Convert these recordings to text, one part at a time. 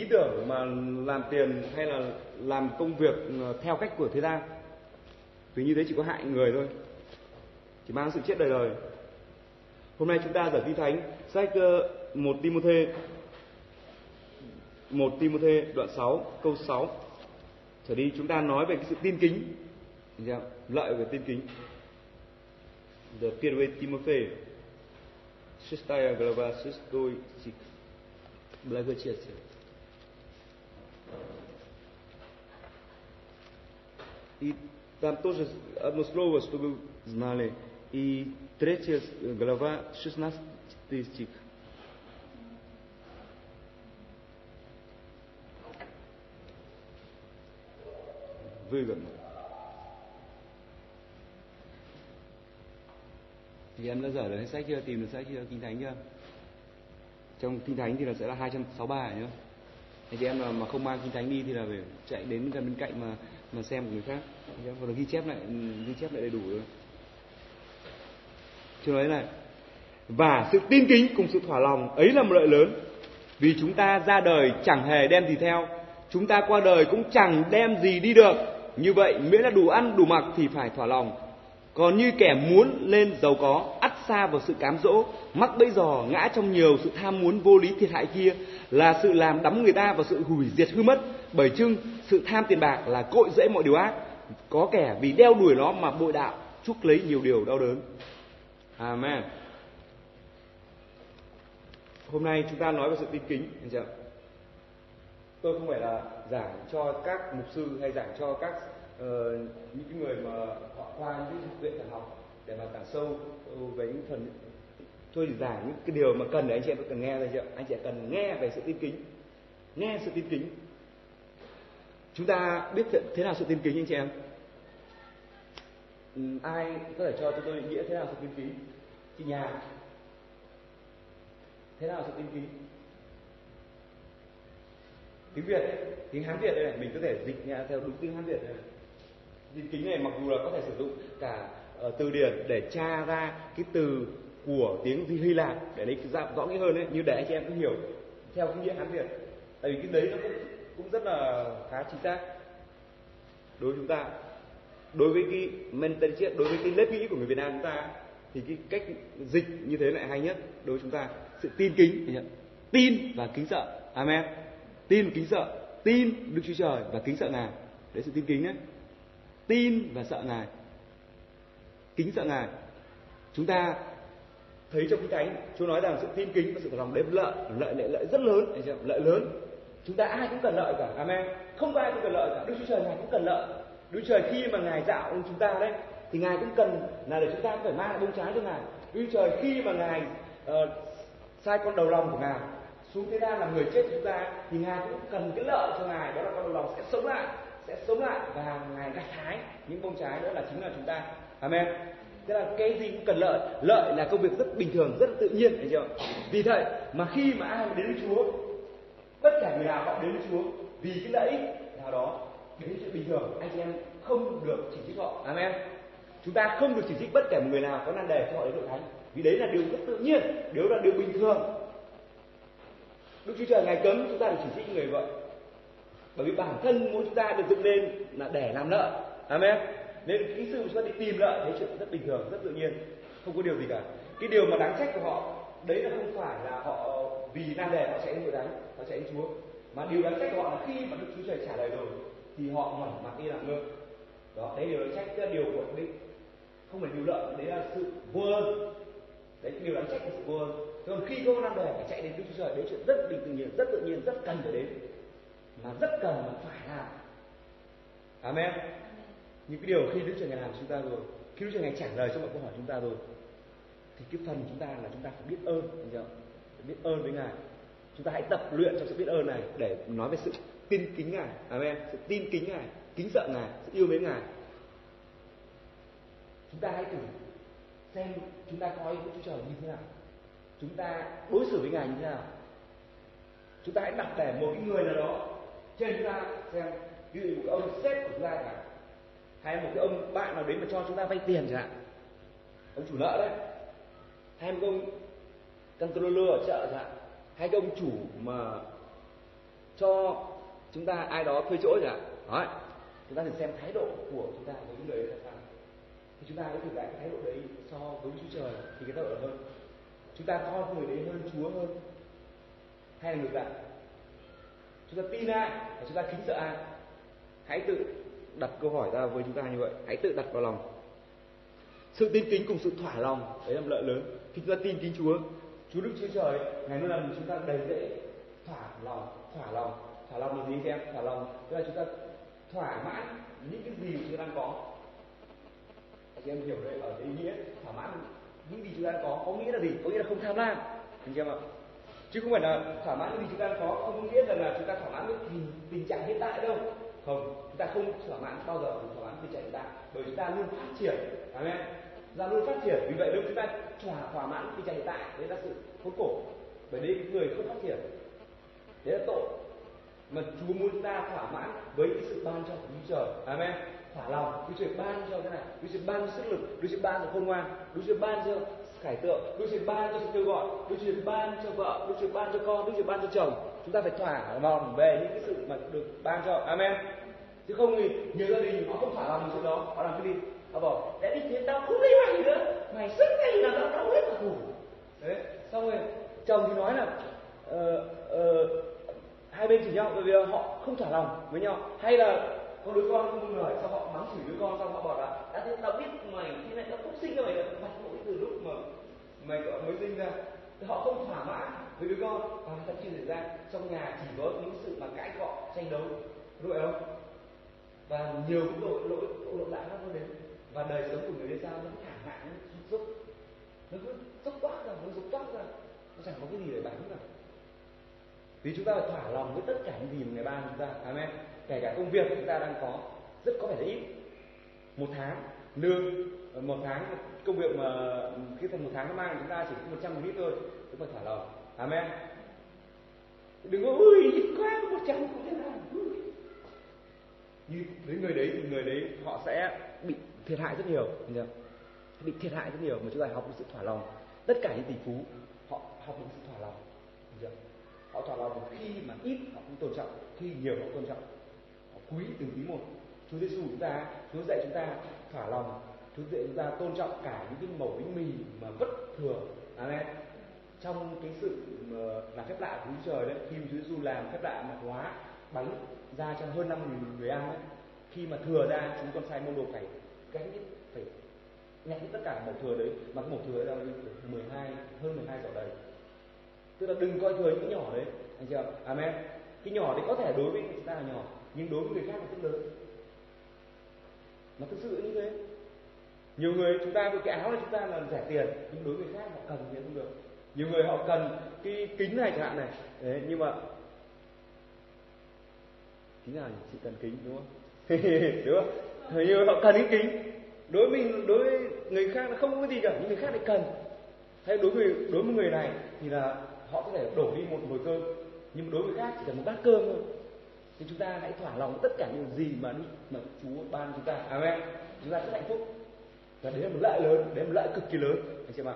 ý tưởng mà làm tiền hay là làm công việc ờ, theo cách của thế gian vì như thế chỉ có hại người thôi chỉ mang sự chết đời đời hôm nay chúng ta giải kinh thánh sách ờ, một Timôthê một Timôthê đoạn 6 câu 6 trở đi chúng ta nói về cái sự tin kính lợi về tin kính The Первый Тимофею, 6 глава, 6 стих. Благочестие. И там тоже одно слово, чтобы знали. И третья глава, 16 стих. Выгодно. thì em đã dở được sách chưa tìm được sách chưa kinh thánh chưa trong kinh thánh thì là sẽ là 263 nhá anh chị em mà, mà không mang kinh thánh đi thì là phải chạy đến gần bên cạnh mà mà xem của người khác. Hoặc là ghi chép lại ừ, ghi chép lại đầy đủ rồi. Chưa nói này và sự tin kính cùng sự thỏa lòng ấy là một lợi lớn. Vì chúng ta ra đời chẳng hề đem gì theo chúng ta qua đời cũng chẳng đem gì đi được. Như vậy miễn là đủ ăn đủ mặc thì phải thỏa lòng. Còn như kẻ muốn lên giàu có, xa vào sự cám dỗ, mắc bẫy giò, ngã trong nhiều sự tham muốn vô lý thiệt hại kia là sự làm đắm người ta vào sự hủy diệt hư mất. Bởi chưng sự tham tiền bạc là cội rễ mọi điều ác. Có kẻ vì đeo đuổi nó mà bội đạo, chuốc lấy nhiều điều đau đớn. Amen. Hôm nay chúng ta nói về sự tin kính, anh chị Tôi không phải là giảng cho các mục sư hay giảng cho các uh, những cái người mà họ qua những cái viện thần học để mà càng sâu về những phần, tôi giảng những cái điều mà cần để anh chị em cần nghe thôi chứ. Anh chị em cần nghe về sự tin kính, nghe sự tin kính. Chúng ta biết thế nào sự tin kính anh chị em? Ừ, ai có thể cho chúng tôi nghĩa thế nào sự tin kính? Chị nhà thế nào sự tin kính? Tiếng việt, tiếng hán việt đây này, mình có thể dịch theo đúng tiếng hán việt này. Tin kính này mặc dù là có thể sử dụng cả Ờ, từ điển để tra ra cái từ của tiếng Hy Lạp để lấy ra rõ nghĩa hơn ấy, như để anh chị em cũng hiểu theo cái nghĩa Hán Việt. Tại vì cái đấy nó cũng cũng rất là khá chính xác. Đối với chúng ta. Đối với cái mentality, đối với cái nếp nghĩ của người Việt Nam chúng ta thì cái cách dịch như thế lại hay nhất đối với chúng ta sự tin kính. Dạ. Tin và kính sợ. Amen. Tin kính sợ. Tin đức chúa trời và kính sợ ngài. Đấy sự tin kính đấy tin và sợ ngài kính sợ ngài chúng ta thấy trong kinh thánh chúa nói rằng sự tin kính và sự lòng đem lợi lợi lợi lợi rất lớn. Lợi lớn. Chúng ta ai cũng cần lợi cả. Amen. Không ai cũng cần lợi cả. Đức chúa trời ngài cũng cần lợi. Đức trời khi mà ngài tạo chúng ta đấy thì ngài cũng cần là để chúng ta cũng phải mang bông trái cho ngài. Đức trời khi mà ngài uh, sai con đầu lòng của ngài xuống thế gian làm người chết chúng ta thì ngài cũng cần cái lợi cho ngài. Đó là con đầu lòng sẽ sống lại sẽ sống lại và ngài gặt hái những bông trái. Đó là chính là chúng ta amen. Thế là cái gì cũng cần lợi. Lợi là công việc rất bình thường, rất tự nhiên, thấy chưa? Vì vậy mà khi mà ai đến với chúa, tất cả người nào họ đến với chúa, vì cái lợi ích nào đó đấy là chuyện bình thường. Anh chị em không được chỉ trích họ. Amen. Chúng ta không được chỉ trích bất kể một người nào có nan đề cho họ đến hội thánh. Vì đấy là điều rất tự nhiên điều là điều bình thường. Đức Chúa Trời ngày cấm chúng ta được chỉ trích người vợ. Bởi vì bản thân mỗi chúng ta được dựng lên là để làm lợi. Amen nên kỹ sư chúng ta đi tìm lại thấy chuyện rất bình thường, rất tự nhiên, không có điều gì cả. Cái điều mà đáng trách của họ, đấy là không phải là họ, vì nan đề họ chạy đến hội thánh họ chạy chúa. Mà điều đáng trách của họ là khi mà đức chúa trời trả lời rồi, thì họ mẩn mặt đi làm ngơ. Đó, đấy điều đáng trách là điều của định không phải điều lợi, đấy là sự vô ơn. Đấy điều đáng trách của sự vô ơn. Còn khi có nan đề phải chạy đến đức chúa trời, đấy chuyện rất bình tự nhiên, rất tự nhiên, rất cần phải đến. Mà rất cần mà phải làm. Amen những cái điều khi đức chúa ngài làm chúng ta rồi, khi đức chúa ngài trả lời cho mọi câu hỏi chúng ta rồi, thì cái phần chúng ta là chúng ta phải biết ơn hiểu? Phải biết ơn với ngài. Chúng ta hãy tập luyện trong sự biết ơn này để nói về sự tin kính ngài. Amen. Sự tin kính ngài, kính sợ ngài, sự yêu mến ngài. Chúng ta hãy thử xem chúng ta coi Đức Chúa Trời như thế nào. Chúng ta đối xử với ngài như thế nào. Chúng ta hãy đặt để một cái người nào đó trên chúng ta xem, ví dụ một ông sếp của chúng ta cả hay một cái ông bạn nào đến mà cho chúng ta vay tiền chẳng hạn. Ông chủ nợ đấy. Hay một ông controller ở chợ chẳng hạn. Hay cái ông chủ mà cho chúng ta ai đó thuê chỗ chẳng hạn. Đấy. Chúng ta thì xem thái độ của chúng ta với người đấy là sao. Thì chúng ta có thể cái thái độ đấy so với Chúa Trời thì cái thái độ hơn. Chúng ta coi người đấy hơn Chúa hơn. Hay là ngược lại. Chúng ta tin ai và chúng ta kính sợ ai. Hãy tự đặt câu hỏi ra với chúng ta như vậy hãy tự đặt vào lòng. Sự tin kính cùng sự thỏa lòng đấy là một lợi lớn. Khi chúng ta tin kính Chúa Chúa Đức Chúa Trời ngày luôn làm chúng ta đầy dễ thỏa lòng thỏa lòng. Thỏa lòng là gì em? thỏa lòng tức là chúng ta thỏa mãn những cái gì chúng ta đang có. Anh em hiểu đấy ở ý nghĩa thỏa mãn những gì chúng ta đang có có nghĩa là gì? Có nghĩa là không tham lam. Anh em ạ. Chứ không phải là thỏa mãn những gì chúng ta đang có không có nghĩa rằng là chúng ta thỏa mãn với tình, tình trạng hiện tại đâu không chúng ta không thỏa mãn bao giờ không thỏa mãn tình trạng hiện tại bởi chúng ta luôn phát triển amen ra luôn phát triển vì vậy nếu chúng ta thỏa thỏa mãn tình trạng hiện tại đấy là sự khốn khổ bởi đây người không phát triển đấy là tội mà Chúa muốn chúng ta thỏa mãn với cái sự ban cho của Chúa Trời. Amen. Thỏa lòng, Chúa Trời ban cho cái này, Chúa Trời ban cho sức lực, Chúa Trời ban cho khôn ngoan, Chúa Trời ban cho khải tượng, Chúa Trời ban cho sự kêu gọi, Chúa Trời ban cho vợ, Chúa Trời ban cho con, Chúa Trời ban cho chồng. Chúng ta phải thỏa lòng về những cái sự mà được ban cho. Amen. Chứ không thì nhiều gia đình họ không thỏa lòng sự đó, họ làm cái gì? Họ bảo, để đi thì tao không lấy mày nữa, mày sức ngày là tao đau hết cả thủ. Đấy, xong rồi chồng thì nói là uh, uh, hai bên chỉ nhau bởi vì họ không thỏa lòng với nhau hay là có đứa con không lời sau họ mắng chửi đứa con xong họ bảo là đã thế tao biết mày thế này tao không sinh ra mày là mặt mũi từ lúc mà mày mới sinh ra thì họ không thỏa mãn với đứa con và thật chí xảy ra. Trong nhà chỉ có những sự mà cãi cọ, tranh đấu. Đúng không? Và nhiều cái tội lỗi tội lỗi lạ nó đến và đời sống của người đấy sao? Nó thả mạng nó dốc nó cứ dốc toát ra, nó dốc toát ra. Nó chẳng có cái gì để bán cả. Vì chúng ta phải thỏa lòng với tất cả những gì mà người ban chúng ta. Amen. Kể cả công việc chúng ta đang có, rất có vẻ là ít. Một tháng lương, một tháng công việc mà khi thành một tháng nó mang chúng ta chỉ có một trăm thôi chúng ta thỏa lòng amen. Đừng có, ui, ít quá một trăm cũng thế nào như đến người đấy thì người đấy họ sẽ bị thiệt hại rất nhiều chưa? bị thiệt hại rất nhiều mà chúng ta học được sự thỏa lòng. Tất cả những tỷ phú, họ học được sự thỏa lòng chưa? họ thỏa lòng khi mà ít, họ cũng tôn trọng, khi nhiều họ tôn trọng. Họ quý từng tí một. Chúa Giêsu chúng ta, Chúa dạy chúng ta thỏa lòng thực dạy chúng ta tôn trọng cả những cái mẩu bánh mì mà bất thường. Amen. Trong cái sự ờ, làm phép lạ của Chúa Trời đấy, khi mà Chúa Giêsu làm phép lạ mà hóa bánh ra cho hơn năm nghìn người ăn đấy khi mà thừa ra, chúng con sai môn đồ phải gánh phải nhặt tất cả mẩu thừa đấy, mà cái mẩu thừa đấy là 12 hơn 12 giỏ đầy. Tức là đừng coi thường những nhỏ đấy, anh chị ạ amen. Cái nhỏ đấy có thể đối với chúng ta là nhỏ, nhưng đối với người khác là rất lớn. Mà thực sự như thế nhiều người chúng ta cái áo này chúng ta là rẻ tiền nhưng đối với người khác họ cần thì không được. Nhiều người họ cần cái kính này chẳng hạn này. Đấy, nhưng mà kính nào chị cần kính đúng không? Đúng không? Nhiều họ cần cái kính. Đối với mình đối với người khác là không có gì cả nhưng người khác lại cần. Hay đối với đối với người này thì là họ có thể đổ đi một nồi cơm nhưng đối với khác chỉ cần một bát cơm thôi. Thì chúng ta hãy thỏa lòng tất cả những gì mà đi mà Chúa ban chúng ta. Amen. Chúng ta rất hạnh phúc và đấy là một lợi lớn đấy là một lợi cực kỳ lớn anh chị em ạ.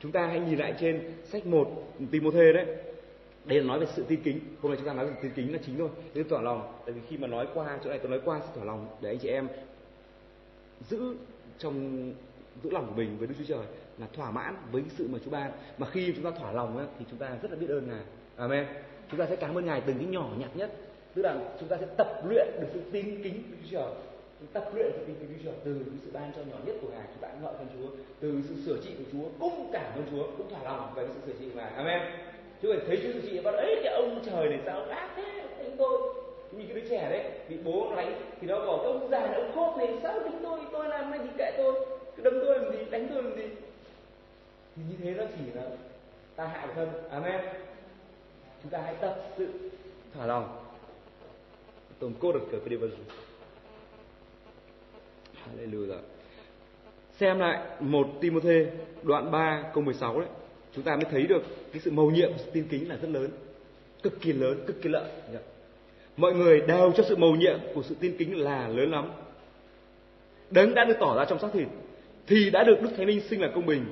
Chúng ta hãy nhìn lại trên sách 1 Timothée đấy. Đây là nói về sự tin kính. Hôm nay chúng ta nói về tin kính là chính thôi. Nên thỏa lòng tại vì khi mà nói qua chỗ này tôi nói qua sự thỏa lòng. Để anh chị em giữ trong giữ lòng của mình với Đức Chúa Trời là thỏa mãn với sự mà Chúa ban. Mà khi chúng ta thỏa lòng ấy, thì chúng ta rất là biết ơn Ngài. Amen. Chúng ta sẽ cảm ơn Ngài từng cái nhỏ nhặt nhất. Tức là chúng ta sẽ tập luyện được sự tin kính Đức Chúa Trời tập luyện sự tin kính Chúa từ những sự ban cho nhỏ nhất của Ngài chúng ta ngợi con Chúa, từ sự sửa trị của Chúa, cũng cảm ơn Chúa, cũng thỏa lòng về sự sửa trị của Ngài. Amen. Chứ phải thấy Chúa sửa trị bắt ấy cái ông trời này sao ác thế anh tôi. Như cái đứa trẻ đấy, bị bố đánh, thì nó bảo, ông già này, ông khóc này, sao đánh tôi tôi làm này thì kệ tôi? Cứ đâm tôi làm gì, đánh tôi làm gì? Thì như thế nó chỉ là ta hại thân. Amen. Chúng ta hãy tập sự thỏa lòng. Tổng cô được cờ đi Hallelujah. Xem lại một Timôthê đoạn 3 câu 16 đấy, chúng ta mới thấy được cái sự mầu nhiệm, sự tin kính là rất lớn, cực kỳ lớn, cực kỳ lợi. Dạ. Mọi người đều cho sự mầu nhiệm của sự tin kính là lớn lắm. Đấng đã được tỏ ra trong xác thịt, thì đã được đức thánh linh sinh là công bình,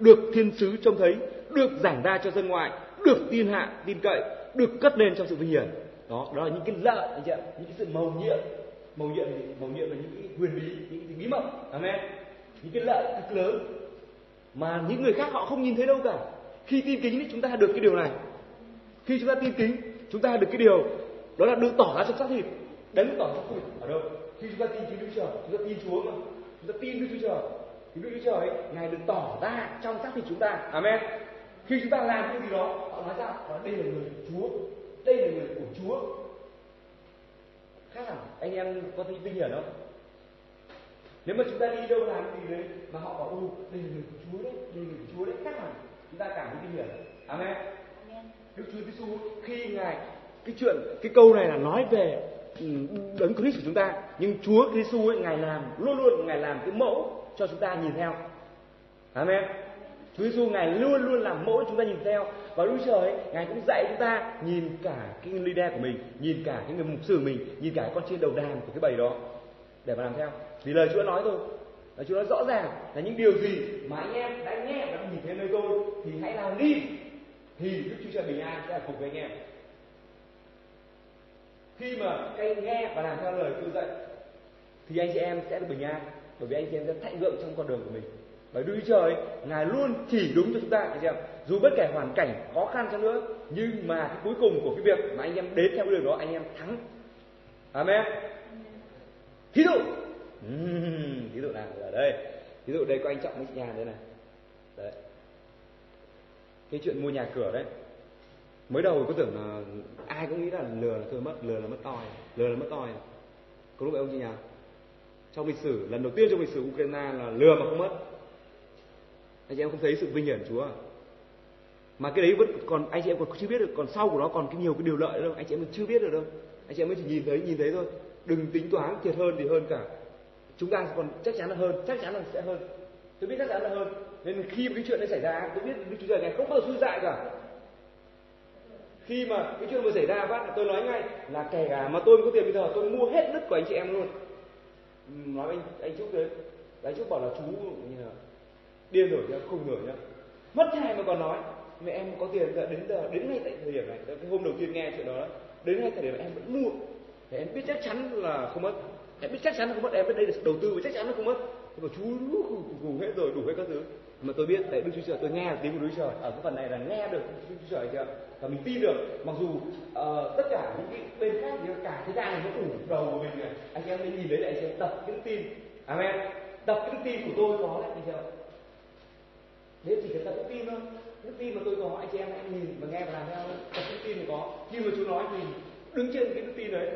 được thiên sứ trông thấy, được giảng ra cho dân ngoại, được tin hạ, tin cậy, được cất lên trong sự vinh hiển. Đó đó là những cái lợi, anh chị ạ, những cái sự mầu nhiệm mầu nhiệm thì mầu nhiệm là những cái quyền bí những cái bí mật. Amen. Những cái lợi cực lớn mà những người khác họ không nhìn thấy đâu cả. Khi tin kính thì chúng ta được cái điều này. Khi chúng ta tin kính chúng ta được cái điều đó là được tỏ ra trong xác thịt. Đấy được tỏ ra trong xác thịt. Ở đâu? Khi chúng ta tin kính Đức Chúa Trời chúng ta tin Chúa mà. Chúng ta tin Đức Chúa Trời. Thì Đức Chúa Trời ấy, ngài được tỏ ra trong xác thịt chúng ta. Amen. Khi chúng ta làm cái gì đó họ nói ra đây là người của Chúa đây là người của Chúa khác hẳn anh em có thấy vinh hiển không? Nếu mà chúng ta đi đâu làm gì đấy mà họ bảo u đây là người của Chúa đấy đây là người của Chúa đấy. Khác hẳn chúng ta cảm thấy vinh hiển. Amen. Đức Chúa Giêsu khi ngài cái chuyện cái câu này là nói về ừ, đấng Christ của chúng ta. Nhưng Chúa Giêsu ấy ngài làm luôn luôn ngài làm cái mẫu cho chúng ta nhìn theo. Amen Chúa Giêsu ngài luôn luôn làm mẫu chúng ta nhìn theo. Và Đức Trời ấy, ngài cũng dạy chúng ta nhìn cả cái leader của mình nhìn cả cái người mục sư của mình nhìn cả con trên đầu đàn của cái bầy đó để mà làm theo. Vì lời Chúa nói thôi. Lời Chúa nói rõ ràng là những điều gì mà anh em đã nghe và đã nhìn thấy nơi tôi thì hãy làm đi. Thì Đức Chúa Trời bình an sẽ phục với anh em. Khi mà các anh nghe và làm theo lời tôi dạy thì anh chị em sẽ được bình an bởi vì anh chị em sẽ thạnh vượng trong con đường của mình bởi Đức Chúa Trời ngài luôn chỉ đúng cho chúng ta anh em. Dù bất kể hoàn cảnh khó khăn cho nữa nhưng mà cái cuối cùng của cái việc mà anh em đến theo cái đường đó anh em thắng. Amen. Thí dụ. Uhm, ví dụ nào? Ở đây. Ví dụ đây có anh trọng với chị nhà đây này. Đấy. Cái chuyện mua nhà cửa đấy. Mới đầu có tưởng là ai cũng nghĩ là lừa là thôi mất lừa là mất toi lừa là mất toi. Có lúc vậy ông chị nhà trong lịch sử lần đầu tiên trong lịch sử Ukraine là lừa mà không mất anh chị em không thấy sự vinh hiển Chúa à? mà cái đấy vẫn còn, anh chị em còn chưa biết được, còn sau của nó còn cái nhiều cái điều lợi đâu, anh chị em chưa biết được đâu. Anh chị em mới chỉ nhìn thấy nhìn thấy thôi. Đừng tính toán thiệt hơn thì hơn cả. Chúng ta còn chắc chắn là hơn, chắc chắn là sẽ hơn. Tôi biết chắc chắn là hơn. Nên khi mà cái chuyện này xảy ra, tôi biết Đức Chúa Trời này không bao giờ suy dại cả. Khi mà cái chuyện vừa xảy ra phát tôi nói ngay là kể cả mà tôi có tiền bây giờ, tôi mua hết đất của anh chị em luôn. Ừ, nói anh anh chúc đấy. Anh chúc bảo là chú, như là điên rồi nhá không rồi nhá. Mất ngày mà còn nói mẹ em có tiền giờ đến giờ đến ngay tại thời điểm này cái hôm đầu tiên nghe chuyện đó đến ngay thời điểm này em vẫn mua. Thì em biết chắc chắn là không mất. Em biết chắc chắn là không mất em biết đây là đầu tư và chắc chắn là không mất. Nhưng mà chú ngủ hết rồi đủ hết các thứ. Mà tôi biết tại đức chúa trời tôi nghe tiếng của đức chúa trời ở cái phần này là nghe được đức chúa trời chưa? Và mình tin được mặc dù uh, tất cả những cái bên khác thì cả thế gian này nó ủ đầu của mình này anh em nên nhìn đấy lại sẽ tập cái tin. Amen. Tập cái tin của tôi có đấy anh chị thế chỉ cần ta cũng tin thôi đức tin mà tôi có anh chị em em nhìn và nghe và làm theo. Tập những tin thì có nhưng mà chú nói thì đứng trên cái đức tin đấy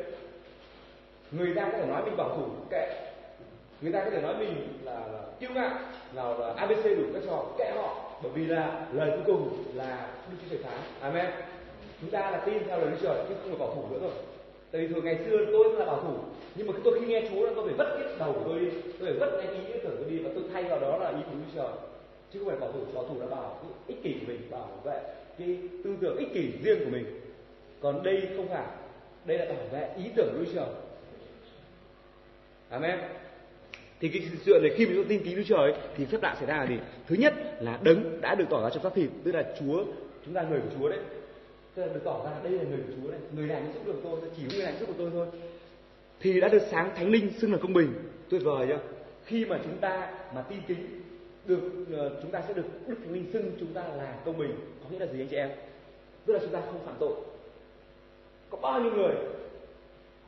người ta có thể nói mình bảo thủ kệ. Người ta có thể nói mình là, là kiêu ngạo nào là abc đủ các trò kệ họ bởi vì là lời cuối cùng là đức chúa trời phán. Amen. Chúng ta là tin theo lời đức trời chứ không phải bảo thủ nữa rồi. Tại vì thường ngày xưa tôi là bảo thủ nhưng mà tôi khi nghe chúa là tôi phải vất cái đầu của tôi đi tôi phải vất cái ý tưởng của tôi đi và tôi thay vào đó là ý của đức trời chứ không phải bảo thủ bảo thủ là bảo cái ích kỷ của mình bảo vệ cái tư tưởng ích kỷ riêng của mình còn đây không phải đây là bảo vệ ý tưởng của trời amen thì cái chuyện này khi mình tin kính Đức Trời thì phép lạ xảy ra là gì? Thứ nhất là đấng đã được tỏ ra trong xác thịt, tức là Chúa, chúng ta người của Chúa đấy. Tức là được tỏ ra đây là người của Chúa này, người này giúp được tôi, chỉ người này giúp được tôi thôi. Thì đã được sáng thánh linh xưng là công bình, tuyệt vời chưa? Khi mà chúng ta mà tin kính được ờ, chúng ta sẽ được Đức Thánh Linh xưng chúng ta là công bình, có nghĩa là gì anh chị em? Tức là chúng ta không phạm tội. Có bao nhiêu người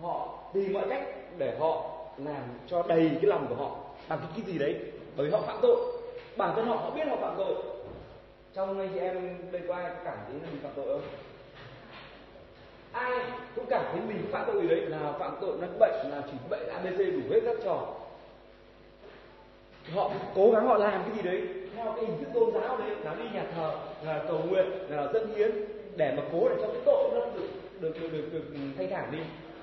họ tìm mọi cách để họ làm cho đầy cái lòng của họ bằng cái, cái gì đấy bởi vì họ phạm tội. Bản thân họ họ biết họ phạm tội. Trong anh chị em đây có ai cảm thấy là mình phạm tội không? Ai cũng cảm thấy mình phạm tội gì đấy là phạm tội là bệnh là chỉ bệnh abc đủ hết các trò họ cố gắng họ làm cái gì đấy. Theo cái hình thức tôn giáo đấy là đi nhà thờ là cầu nguyện là dân hiến để mà cố để cho cái tội nó được được được được, được thanh thản đi.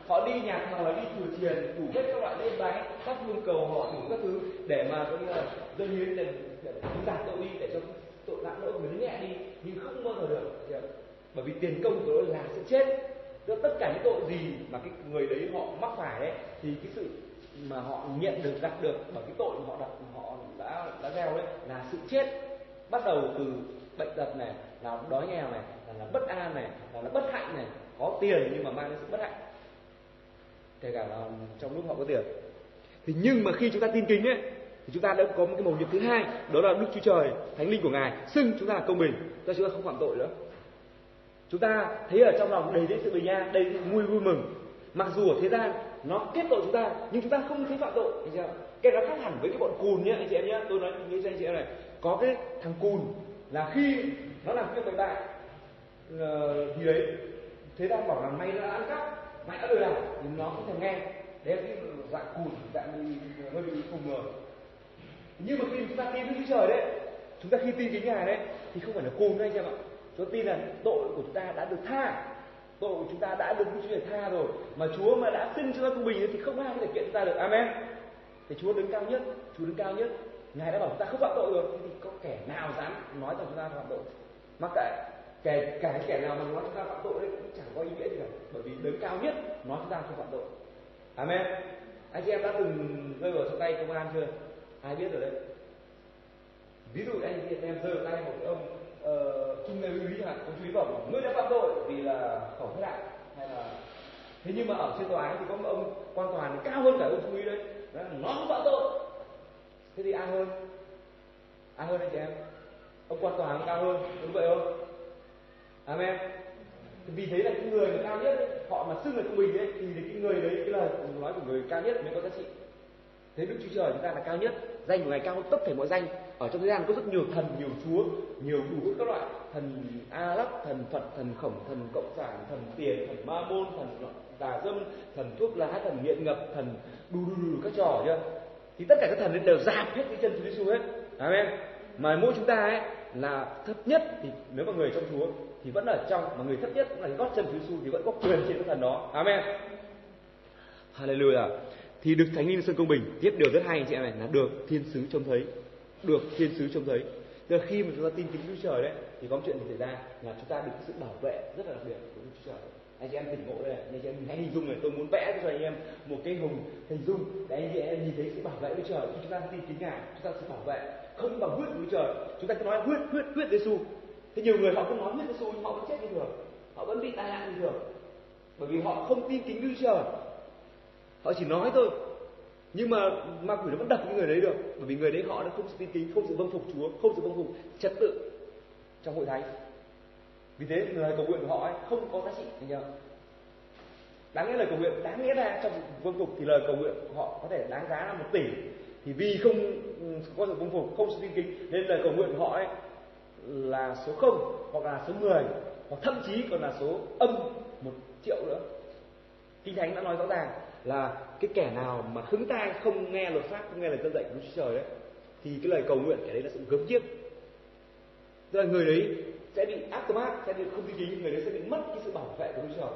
Họ đi nhà thờ là đi chùa chiền đủ hết các loại lễ bái các hương cầu họ đủ các thứ để mà coi như là dân hiến để giảm tội đi để cho tội nặng lỗi của mình nhẹ đi. Nhưng không bao giờ được bởi vì tiền công của nó là sẽ chết. Tức tất cả những tội gì mà cái người đấy họ mắc phải ấy, thì cái sự mà họ nhận được gặp được bởi cái tội mà họ đặt họ đã đã gieo đấy là sự chết bắt đầu từ bệnh tật này là đói nghèo này là, là bất an này là, là bất hạnh này. Có tiền nhưng mà mang đến sự bất hạnh. Kể cả là trong lúc họ có tiền. Thì nhưng mà khi chúng ta tin kính ấy thì chúng ta đã có một cái mầu nhiệm thứ hai đó là đức chúa trời thánh linh của ngài xưng chúng ta là công bình. Cho chúng ta không phạm tội nữa. Chúng ta thấy ở trong lòng đầy dẫy sự bình an đầy vui vui mừng. Mặc dù ở thế gian nó kết tội chúng ta, nhưng chúng ta không thấy phạm tội, anh chị em cái đó khác hẳn với cái bọn cùn nhá, anh chị em nhé tôi nói với anh chị em này. Có cái thằng cùn là khi nó làm việc bậy bạ ờ, thì đấy, thế đang bảo là mày đã ăn cắp, mày đã lừa đảo, thì nó không thèm nghe. Đấy là cái dạng cùn, dạng hơi bị cùng rồi nhưng mà khi chúng ta tin Đức Chúa Trời đấy, chúng ta khi tin chính ngài đấy, thì không phải là cùn đấy anh em ạ. Chúng ta tin là tội của chúng ta đã được tha tội của chúng ta đã được Đức Chúa Trời tha rồi, mà Chúa mà đã xưng cho ta công bình thì không ai có thể kiện chúng ta được. Amen. Thì Chúa đứng cao nhất, Chúa đứng cao nhất. Ngài đã bảo chúng ta không phạm tội rồi. Thì có kẻ nào dám nói rằng chúng ta phạm tội? Mắc kệ. Kể cả kẻ nào mà nói chúng ta phạm tội đấy cũng chẳng có ý nghĩa gì cả, bởi vì đứng cao nhất nói chúng ta không phạm tội. Amen. Anh chị em đã từng rơi vào trong tay công an chưa? Ai biết rồi đấy? Ví dụ anh chị em rơi vào tay một ông uh, trung úy chẳng hạn ông chú ý bảo ngươi đã phạm tội vì là khẩu huyết đại hay là thế nhưng mà ở trên tòa án thì có một ông quan tòa cao hơn cả ông chú ý đấy. Nó không phạm tội. Thế thì ai hơn? Ai hơn anh chị em? Ông quan tòa cao hơn đúng vậy không? Amen. Vì thế là cái người mà cao nhất ấy, họ mà xưng là công bình ấy thì cái người đấy cái lời nói của người cao nhất mới có giá trị. Thế đức chúa trời chúng ta là cao nhất danh của ngài cao hơn tất thể mọi danh ở trong thế gian có rất nhiều thần, nhiều chúa, nhiều đủ các loại. Thần a lắc thần phật, thần khổng, thần cộng sản, thần tiền, thần ma môn, thần tà dâm, thần thuốc lá, thần nghiện ngập, thần đu đu đu các trò chưa thì tất cả các thần ấy đều giảm hết cái chân chúa giêsu hết. Amen. Mà mỗi chúng ta ấy là thấp nhất thì nếu mà người trong chúa thì vẫn ở trong, mà người thấp nhất cũng là gót chân chúa giêsu thì vẫn có quyền trên cái thần đó. Amen. Hallelujah. Thì được thánh linh sơn công bình. Tiếp điều rất hay anh chị em này là được thiên sứ trông thấy được thiên sứ trông thấy Giờ khi mà chúng ta tin kính Chúa Trời đấy, thì có một chuyện gì xảy ra là chúng ta được sự bảo vệ rất là đặc biệt của Chúa Trời. Anh chị em tỉnh ngộ đây anh chị em hãy hình dung này, tôi muốn vẽ cho anh em một cái hùng hình dung để anh chị em nhìn thấy sự bảo vệ Chúa Trời. Khi chúng ta tin kính ngài, chúng ta sẽ bảo vệ, không bằng huyết của Chúa Trời. Chúng ta cứ nói huyết huyết huyết Giêsu thế nhiều người họ cứ nói huyết Giêsu nhưng họ vẫn chết như thường họ vẫn bị tai nạn như thường bởi vì họ không tin kính Chúa Trời. Họ chỉ nói thôi nhưng mà ma quỷ nó vẫn đập những người đấy được. Bởi vì người đấy họ đã không sự tin kính, không sự vâng phục chúa, không sự vâng phục trật tự trong hội thánh. Vì thế, lời cầu nguyện của họ ấy không có giá trị, anh nhớ đáng nghĩa lời cầu nguyện, đáng nghĩa ra trong vâng phục thì lời cầu nguyện của họ có thể đáng giá là một tỷ. Thì vì không có sự vâng phục, không sự tin kính, nên lời cầu nguyện của họ ấy là số không, hoặc là số 10 hoặc thậm chí còn là số âm một triệu nữa. Kinh thánh đã nói rõ ràng là cái kẻ nào mà khứng tai không nghe luật pháp, không nghe lời dân dạy của Chúa Trời đấy thì cái lời cầu nguyện kẻ đấy là sự gớm chiếc. Tức là người đấy sẽ bị áp tâm ác sẽ bị không tin kính người đấy sẽ bị mất cái sự bảo vệ của Chúa Trời.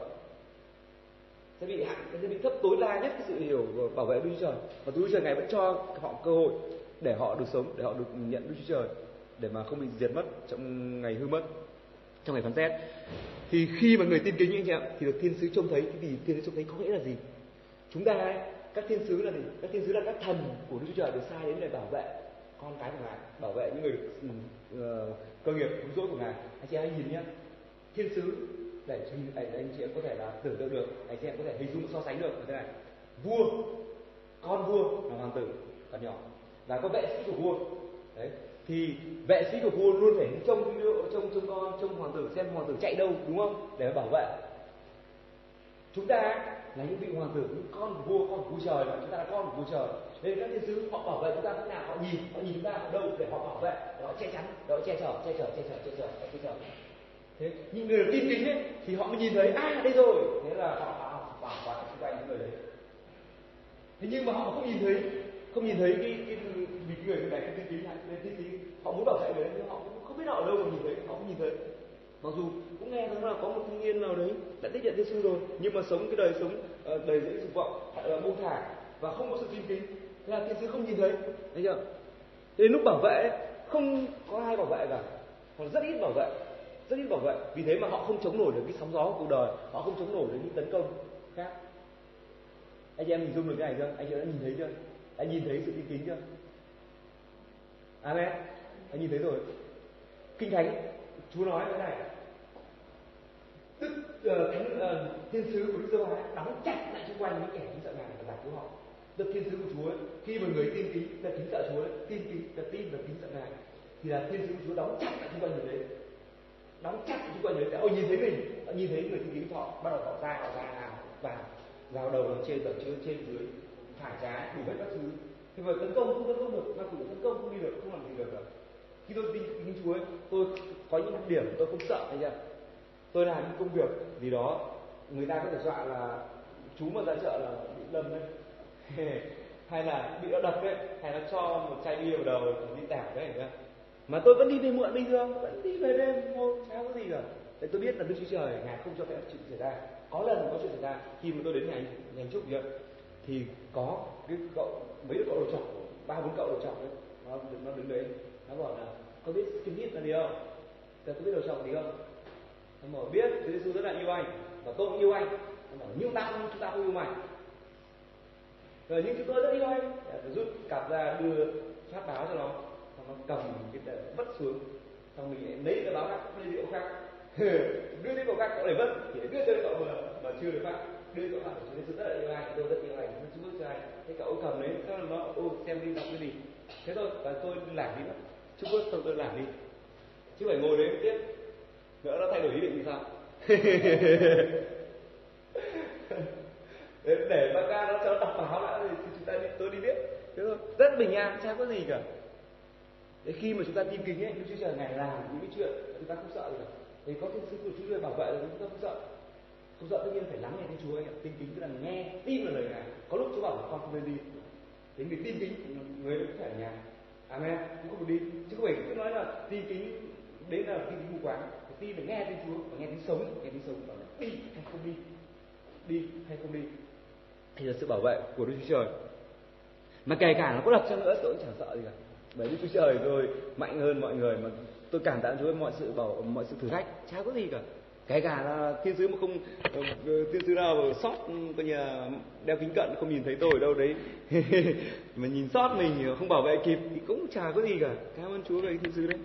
Sẽ bị hạn sẽ bị thấp tối đa nhất cái sự hiểu bảo vệ Đức Chúa Trời. Và Đức Chúa Trời ngài vẫn cho họ cơ hội để họ được sống, để họ được nhận Đức Chúa Trời, để mà không bị diệt mất trong ngày hư mất, trong ngày phán xét. Thì khi mà người tin kính anh chị em thì được thiên sứ trông thấy. Cái gì thiên sứ trông thấy có nghĩa là gì? Chúng ta ấy, các thiên sứ là gì? Các thiên sứ là các thần của đức chúa trời được sai đến để bảo vệ con cái của ngài bảo vệ những người được uh, cơ nghiệp cứu rỗi của ngài. Anh chị em hãy nhìn nhé thiên sứ để anh, anh chị em có thể là tưởng tượng được anh chị em có thể hình dung so sánh được như thế này. Vua con vua là hoàng tử còn nhỏ. Và có vệ sĩ của vua. Đấy. Thì vệ sĩ của vua luôn phải trông trông trông con trông hoàng tử xem hoàng tử chạy đâu đúng không? Để bảo vệ. Chúng ta là những vị hoàng tử những con của vua con của vua trời mà chúng ta là con của vua trời. Nên các thiên sứ họ bảo vệ chúng ta thế nào họ nhìn họ nhìn chúng ta ở đâu để họ bảo vệ. Để họ che chắn để họ che chở che chở che chở che chở che chở. Thế những người tin kính ấy thì họ mới nhìn thấy à đây rồi. Thế là họ, họ bảo quản xung quanh những người đấy. Thế nhưng mà họ không nhìn thấy không nhìn thấy cái cái vì cái người này không tin kính này nên tin kính họ muốn bảo vệ người đấy nhưng họ cũng không biết họ ở đâu mà nhìn thấy họ không nhìn thấy mặc dù cũng nghe thấy là có một thanh niên nào đấy đã tiếp nhận Giêsu rồi nhưng mà sống cái đời sống uh, đầy dẫy dục vọng là buông thả và không có sự tin kính thế là thiên sứ không nhìn thấy thấy chưa? Đến lúc bảo vệ không có ai bảo vệ cả còn rất ít bảo vệ rất ít bảo vệ. Vì thế mà họ không chống nổi được cái sóng gió của cuộc đời họ không chống nổi được những tấn công khác. Anh chị em hình dung được cái này chưa? Anh chị đã nhìn thấy chưa? Anh nhìn thấy sự tin kính chưa? Amen. Anh nhìn thấy rồi. Kinh thánh Chúa nói thế này đức uh, thánh uh, thiên sứ của đức giê hô đóng chặt lại xung quanh những kẻ kính sợ ngài và giải cứu họ. Đức thiên sứ của chúa ấy, khi mà người tin kính là kính sợ chúa ấy, tin kính là tin và kính sợ ngài thì là thiên sứ của chúa đóng chặt lại xung quanh người đấy. Đóng chặt xung quanh người đấy. Ông nhìn thấy mình họ nhìn thấy người tin kính họ bắt đầu họ ra họ ra nào vào vào đầu ở trên ở trên trên dưới phải trái đủ hết các thứ. Thì vừa tấn công không tấn công được mà cũng tấn công không đi được không làm gì được rồi khi tôi tin kính chúa ấy, tôi có những điểm tôi không sợ anh giờ tôi làm những công việc gì đó, người ta có thể dọa là chú mà ra chợ là bị lâm đấy. Hay là bị nó đập đấy, hay nó cho một chai bia vào đầu, đi tẻo đấy mà tôi vẫn đi về muộn bình thường, vẫn đi về đêm, thôi, chả có gì cả. Để tôi biết là đức chúa trời, ngài không cho phép chuyện xảy ra. Có lần có chuyện xảy ra, khi mà tôi đến nhà nhà trúc vậy thì có cái cậu, mấy đứa cậu đầu trọc ba, bốn cậu đầu trọc đấy. Nó nó đứng đấy, nó bảo là, có biết skin là gì không? Tôi có biết đầu trọc gì không? Nó bảo biết Chúa Giêsu rất là yêu anh. Và tôi cũng yêu anh. Nhưng bảo nhưng ta không chúng ta không yêu mày. Rồi nhưng chúng tôi rất yêu anh. Để rút cặp ra đưa phát báo cho nó. Xong nó cầm cái tờ vất xuống. Xong mình lấy cái báo khác lấy điệu khác. Đưa đến cậu khác cậu lại vất thì đưa cho cậu mà, mà chưa được phát. Đưa cậu phát chúng tôi rất là yêu anh tôi rất yêu anh chúng tôi bước cho anh. Thế cậu cầm lấy sau nó ô xem đi đọc cái gì. Thế thôi và tôi làm đi đó chúng tôi xong tôi làm đi. Chứ phải ngồi đấy tiếp nữa nó thay đổi ý định thì sao? Để, bác ca nó cho nó đọc báo đã thì chúng ta đi, tôi đi biết thế thôi rất bình an chả có gì cả. Để khi mà chúng ta tin kính ấy Đức Chúa Trời ngày làm những cái chuyện chúng ta không sợ gì cả. Thì có thiên sứ của Chúa Trời bảo vệ là chúng ta không sợ. Không sợ tất nhiên phải lắng nghe Thiên Chúa anh ạ. Tin kính tức là nghe tin vào lời Ngài. Có lúc Chúa bảo là con không nên đi. Thế người tin kính người cũng phải ở nhà. Amen. Cũng không đi. Chứ không phải cứ nói là tin kính đấy là tin kính mù quáng tin phải nghe tiếng Chúa và nghe tiếng sống nghe tiếng sống và đi hay không đi? Đi hay không đi? Thì là sự bảo vệ của Đức Chúa Trời. Mà kể cả nó có đập chăng nữa tôi cũng chẳng sợ gì cả. Bởi Đức Chúa Trời rồi mạnh hơn mọi người mà tôi cảm tạ Chúa mọi sự bảo, mọi sự thử thách, chả có gì cả. Kể cả là thiên sứ mà không ờ, thiên sứ nào mà sót ừ, coi như là đeo kính cận, không nhìn thấy tôi ở đâu đấy. Mà nhìn sót mình không bảo vệ kịp thì cũng chả có gì cả. Cảm ơn Chúa về thiên sứ đấy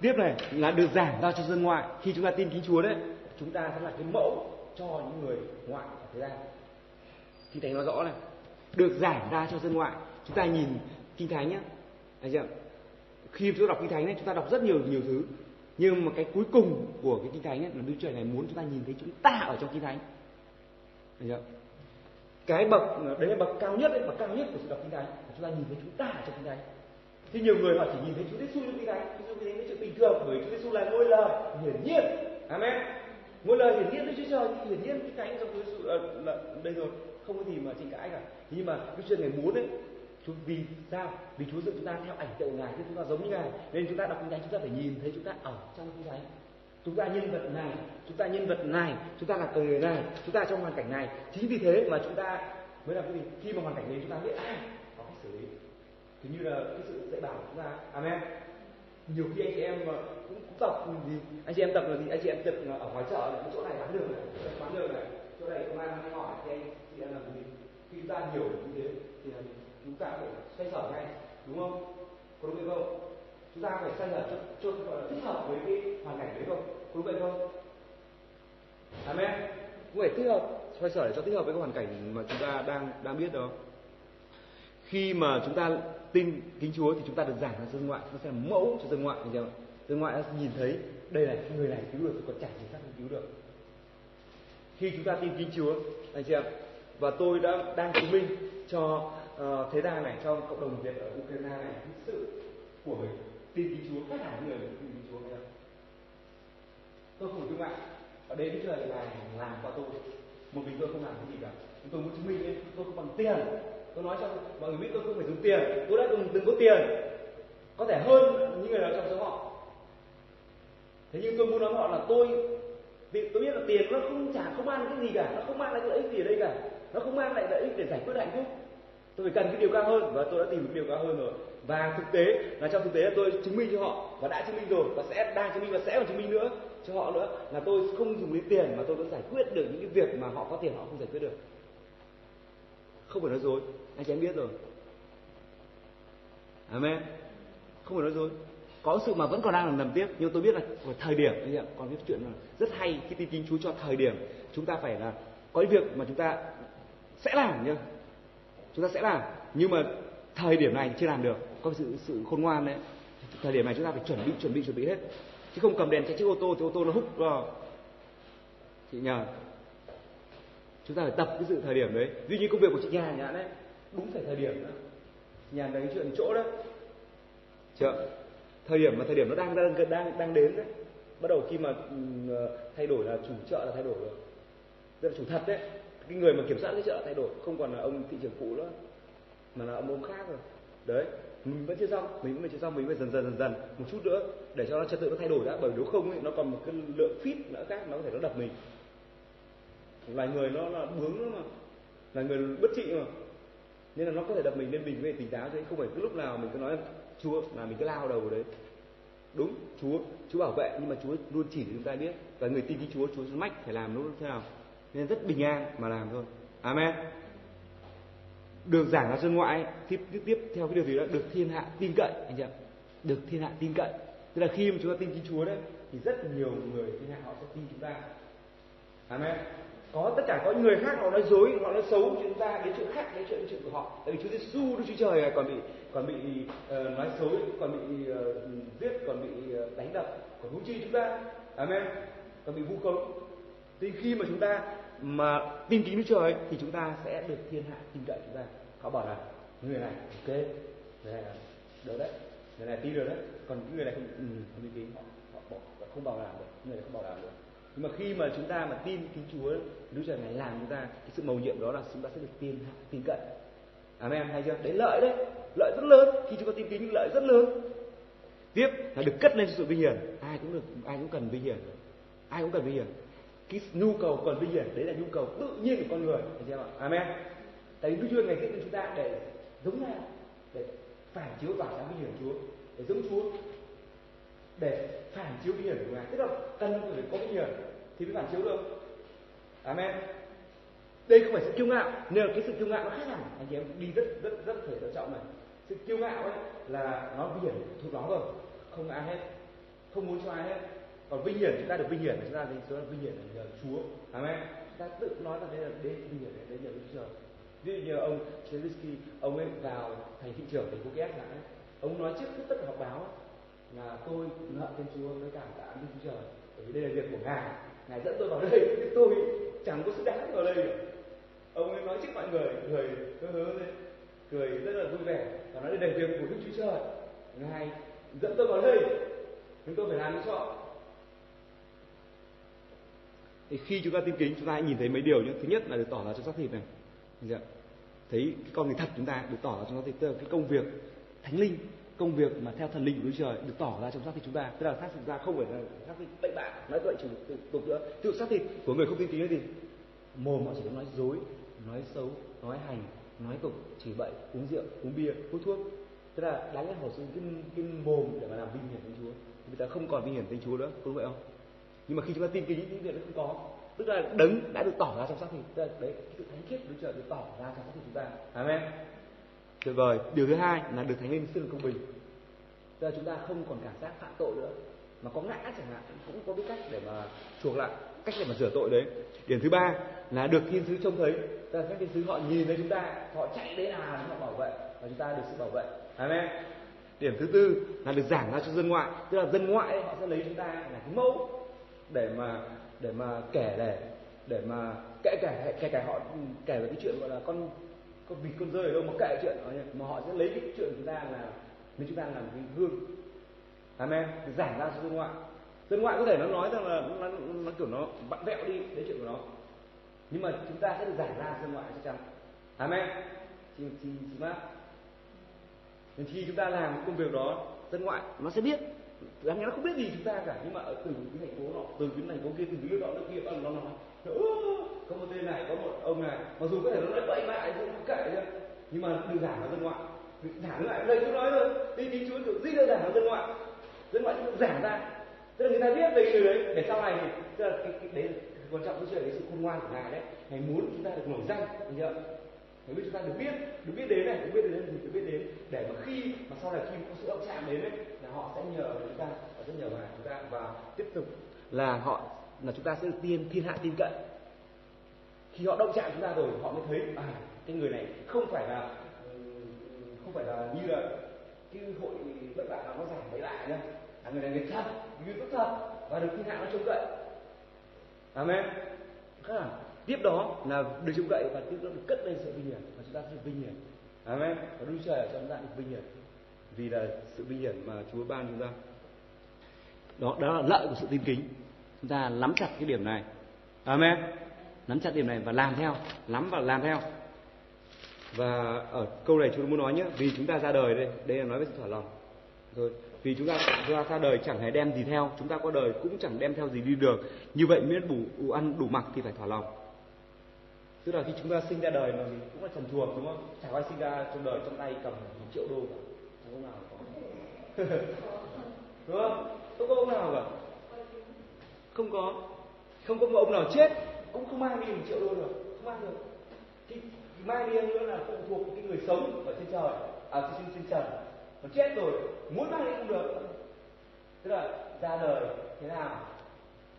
tiếp này là được giảng ra cho dân ngoại. Khi chúng ta tin kính Chúa đấy chúng ta sẽ là cái mẫu cho những người ngoại ở thế gian. Kinh thánh nói rõ này được giảng ra cho dân ngoại. Chúng ta nhìn kinh thánh nhé anh chưa? Khi chúng ta đọc kinh thánh ấy, chúng ta đọc rất nhiều nhiều thứ. Nhưng mà cái cuối cùng của cái kinh thánh ấy, là Đức Trời này muốn chúng ta nhìn thấy chúng ta ở trong kinh thánh. Anh chưa? cái bậc đấy là bậc cao nhất đấy bậc cao nhất của sự đọc kinh thánh. Chúng ta nhìn thấy chúng ta ở trong kinh thánh thì nhiều người họ chỉ nhìn thấy Chúa Giêsu trong kinh thánh Chúa Giêsu kinh thánh chuyện bình thường bởi Chúa Giêsu là ngôi lời hiển nhiên amen ngôi lời hiển nhiên Đức Chúa Trời hiển nhiên kinh thánh trong Chúa Giêsu là, là đây rồi không có gì mà tranh cãi cả nhưng mà Đức Chúa Trời muốn ấy, chúng vì sao vì Chúa dựng chúng ta theo ảnh tượng ngài chứ chúng ta giống như ngài nên chúng ta đọc kinh thánh chúng ta phải nhìn thấy chúng ta ở trong kinh thánh chúng ta nhân vật này chúng ta nhân vật này chúng ta là người này chúng ta trong hoàn cảnh này chính vì thế mà chúng ta mới làm cái gì khi mà hoàn cảnh này chúng ta biết ai có cách xử lý thì như là cái sự dạy bảo của chúng ta. Amen. Nhiều khi anh chị em mà cũng, cũng tập gì anh chị em tập là gì anh chị em tập ờ, ở ngoài chợ này chỗ này bán được này chỗ này bán được này chỗ này công an hay hỏi thì anh chị em làm gì? Khi chúng ta hiểu như thế thì là chúng ta phải xoay sở ngay đúng không? Có đúng vậy không? Chúng ta phải xoay sở cho, cho gọi là thích hợp với cái hoàn cảnh đấy không? Có đúng vậy không? Amen. Cũng phải thích hợp xoay sở để cho thích hợp với cái hoàn cảnh mà chúng ta đang đang biết đó. Khi mà chúng ta tin kính Chúa thì chúng ta được giảng ra dân ngoại, nó sẽ là mẫu cho dân ngoại, thấy chưa? Dân ngoại nhìn thấy đây là người này cứu được, còn chẳng gì khác không cứu được. Khi chúng ta tin kính Chúa, anh chị em, và tôi đã đang chứng minh cho uh, thế gian này, cho cộng đồng Việt ở Ukraine này cái sự của mình tin kính Chúa khác hẳn người tin kính Chúa thấy không? Tôi không thương ạ ở đây Đức Trời là làm qua tôi, một mình tôi không làm cái gì cả. Tôi muốn chứng minh nên tôi không bằng tiền, tôi nói cho mọi người biết tôi không phải dùng tiền. Tôi đã từng từng có tiền. Có thể hơn những người nào trong số họ. Thế nhưng tôi muốn nói họ là tôi, vì tôi biết là tiền nó không trả không ăn cái gì cả. Nó không mang lại lợi ích gì ở đây cả. Nó không mang lại lợi ích để giải quyết hạnh phúc. Tôi phải cần cái điều cao hơn và tôi đã tìm được điều cao hơn rồi. Và thực tế là trong thực tế là tôi chứng minh cho họ và đã chứng minh rồi và sẽ đang chứng minh và sẽ còn chứng minh nữa cho họ nữa là tôi không dùng đến tiền mà tôi vẫn giải quyết được những cái việc mà họ có tiền họ không giải quyết được không phải nói dối, anh chị em biết rồi. Amen. Không phải nói dối. Có sự mà vẫn còn đang làm nằm tiếp, nhưng tôi biết là thời điểm, anh ạ còn cái chuyện là rất hay khi tin kính Chúa cho thời điểm, chúng ta phải là, có cái việc mà chúng ta sẽ làm nhá. Chúng ta sẽ làm, nhưng mà thời điểm này chưa làm được. Có sự sự khôn ngoan đấy. Thời điểm này chúng ta phải chuẩn bị chuẩn bị chuẩn bị hết. Chứ không cầm đèn, chạy chiếc ô tô thì ô tô nó hút vào. Chị nhờ chúng ta phải tập cái sự thời điểm đấy. Duy như công việc của chị nhà nhà đấy đúng phải thời điểm đó. Nhà đấy chuyện chỗ đó chưa thời điểm mà thời điểm nó đang đang đang đang đến đấy. Bắt đầu khi mà ừ, thay đổi là chủ chợ là thay đổi rồi. Tức là chủ thật đấy. Cái người mà kiểm soát cái chợ thay đổi không còn là ông thị trường cũ nữa mà là ông ông khác rồi. Đấy mình vẫn chưa xong mình vẫn chưa xong mình phải dần dần dần dần một chút nữa để cho nó trật tự nó thay đổi đã. Bởi nếu không ấy, nó còn một cái lượng fit nữa khác nó có thể nó đập mình loài người nó là bướng mà. Là người bất trị mà. Nên là nó có thể đập mình nên mình phải tỉnh táo chứ không phải cứ lúc nào mình cứ nói chúa, là mình cứ lao đầu vào đấy. Đúng, chúa chúa bảo vệ, nhưng mà chúa luôn chỉ cho chúng ta biết. Và người tin cái chúa chúa mách phải làm nó thế nào. Nên rất bình an mà làm thôi. Amen. Được giảng ra dân ngoại tiếp tiếp tiếp theo cái điều gì đó, được thiên hạ tin cậy, anh chị ạ. Được thiên hạ tin cậy. Tức là khi mà chúng ta tin chính chúa đấy, thì rất nhiều người thiên hạ họ sẽ tin chúng ta. Amen có tất cả có người khác họ nói dối họ nói xấu chúng ta đến chuyện khác đến chuyện chuyện của họ. Tại vì Chúa Giêsu Đức Chúa Trời à, còn bị còn bị uh, nói xấu còn bị uh, giết còn bị uh, đánh đập còn hung chi chúng ta. Amen. Còn bị vu khống. Thì khi mà chúng ta mà tin kính Đức Trời thì chúng ta sẽ được thiên hạ tin cậy chúng ta. Họ bảo là người này ok người này được đấy người này tin được đấy. Còn những người này không ừ, không tin kính họ, họ bỏ không bảo đảm được người này không bảo đảm được nhưng mà khi mà chúng ta mà tin kính Chúa, Đức Trời ngày làm chúng ta, cái sự mầu nhiệm đó là chúng ta sẽ được tin tin cậy. Amen, hay chưa? Đấy, lợi đấy. Lợi rất lớn. Khi chúng ta tin kính, lợi rất lớn. Tiếp là được cất lên sự vinh hiển. Ai cũng được, ai cũng cần vinh hiển. Ai cũng cần vinh hiển. Cái nhu cầu cần vinh hiển, đấy là nhu cầu tự nhiên của con người. Thấy chưa ạ? Amen. Tại vì Đức Chúa ngày kia chúng ta để giống nhau, để phản chiếu tỏa sáng vinh hiển Chúa, để giống Chúa để phản chiếu vinh hiển của ngài. Tức là cần phải có vinh hiển thì mới phản chiếu được. Amen. Đây không phải sự kiêu ngạo. Nên là cái sự kiêu ngạo nó khác hẳn. Anh chị em đi rất rất rất phải thận trọng này. Sự kiêu ngạo ấy là nó vinh hiển thuộc nó rồi. Không ai hết. Không muốn cho ai hết. Còn vinh hiển, chúng ta được vinh hiển. Chúng ta thì chúng ta vinh hiển là nhờ Chúa. Amen. Chúng ta tự nói là đây là đây vinh hiển đến nhờ Đức Chúa. Ví dụ như ông Chelsky ông ấy vào thành thị trưởng thành phố Kiev chẳng ông nói trước tất cả họp báo là tôi nợ thiên Chúa với cả tạ Đức Chúa Trời bởi vì đây là việc của ngài. Ngài dẫn tôi vào đây tôi chẳng có xứng đáng vào đây ông ấy nói trước mọi người, cười, hớ hớ lên. Cười rất là vui vẻ, và nói đây là việc của Đức Chúa Trời. Ngài dẫn tôi vào đây chúng tôi phải làm như cho thì khi chúng ta tin kính chúng ta hãy nhìn thấy mấy điều nhé. Thứ nhất là được tỏ ra trong xác thịt này. Dạ. Thấy cái con người thật chúng ta, được tỏ ra trong xác thịt, tức là cái công việc thánh linh công việc mà theo thần linh của Đức Trời được tỏ ra trong xác thịt chúng ta. Tức là xác thịt ra không phải là xác thịt bậy bạ, nói vậy chủ tục nữa. Tự xác thịt của người không tin tín thì gì? Mồm họ chỉ có nói dối, nói xấu, nói hành, nói tục, chỉ bậy uống rượu, uống bia, hút thuốc. Tức là đáng lẽ họ dùng cái cái mồm để mà làm vinh hiển Thánh Chúa. Người ta không còn vinh hiển Thánh Chúa nữa, có đúng vậy không? Nhưng mà khi chúng ta tin kính những việc đó không có, tức là đấng đã được tỏ ra trong xác thịt. Tức là đấy, cái sự thánh khiết Đức Trời được tỏ ra trong xác thịt chúng ta. Amen tuyệt vời. Điều thứ hai là được thánh linh xưng công bình. Giờ chúng ta không còn cảm giác phạm tội nữa mà có ngã chẳng hạn cũng có biết cách để mà chuộc lại cách để mà sửa tội đấy. Điểm thứ ba là được thiên sứ trông thấy. Tức là các thiên sứ họ nhìn thấy chúng ta họ chạy đến là họ bảo vệ và chúng ta được sự bảo vệ. Amen. Điểm thứ tư là được giảng ra cho dân ngoại. Tức là dân ngoại ấy, họ sẽ lấy chúng ta là cái mẫu để mà để mà kể để để mà kể cả kể cả họ kể về cái chuyện gọi là con con vịt con rơi ở đâu mà kệ chuyện đó nhỉ? mà họ sẽ lấy cái chuyện chúng ta là nếu chúng ta làm cái gương. Amen. Giảng ra cho dân ngoại. Dân ngoại có thể nó nói rằng là nó, nó, nó kiểu nó vặn vẹo đi đấy chuyện của nó. Nhưng mà chúng ta sẽ được giảng ra dân ngoại chắc chắn. Amen. Chị chị chị mát nên khi chúng ta làm công việc đó dân ngoại nó sẽ biết. Đáng nhẽ nó không biết gì chúng ta cả nhưng mà ở từ cái thành phố nọ từ cái thành phố kia từ cái nước đó nước kia nó nói có một tên này có một ông này. Mặc dù có thể nó nói bậy bạ cũng kệ chứ nhưng mà đừng giảng ở dân ngoại. Giảng lại đây tôi nói rồi đi chính chúa kiểu di đâu giảng ở dân ngoại. Dân ngoại cũng giảng ra. Tức là người ta biết về người đấy để sau này thì tức là cái, cái đấy là quan trọng cái cái sự khôn ngoan của ngài đấy. Ngài muốn chúng ta được nổi danh thấy chưa Ngài biết chúng ta được biết được biết đến này được biết đến thì được biết đến. Để mà khi mà sau này khi có sự động chạm đến đấy là họ sẽ nhờ chúng ta họ sẽ nhờ ngài chúng ta và tiếp tục là họ là chúng ta sẽ được tiên thiên hạ tin cậy. Khi họ động chạm chúng ta rồi họ mới thấy à cái người này không phải là không phải là như là cái hội bệnh bạn nó giảng mấy lại nhá. Là người này người thật người tốt thật và được thiên hạ nó trông cậy. Amen. À, tiếp đó là được trông cậy và tiếp đó được cất lên sự vinh hiển và chúng ta sẽ được vinh hiển. Amen. Và Đức Trời ở trong ta được vinh hiển. Vì là sự vinh hiển mà Chúa ban chúng ta. Đó đó là lợi của sự tin kính chúng ta nắm chặt cái điểm này. Amen. Nắm chặt điểm này và làm theo nắm và làm theo. Và ở câu này chúng muốn nói nhé vì chúng ta ra đời đây đây là nói về sự thỏa lòng. Rồi vì chúng ta ra ra đời chẳng hề đem gì theo chúng ta qua đời cũng chẳng đem theo gì đi được. Như vậy miễn đủ, đủ ăn đủ mặc thì phải thỏa lòng. Tức là khi chúng ta sinh ra đời mà mình cũng là trần thuộc đúng không? Chẳng ai sinh ra trong đời trong tay cầm một triệu đô cả. Không? có nào có. Đúng không? Không có ông nào cả không có không có một ông nào chết. Cũng không mang đi một triệu đô được, không mang được. Thì mang đi nữa là phụ thuộc cái người sống ở trên trời. À trên trên trần. Mà chết rồi, muốn mang đi không được. Tức là ra đời thế nào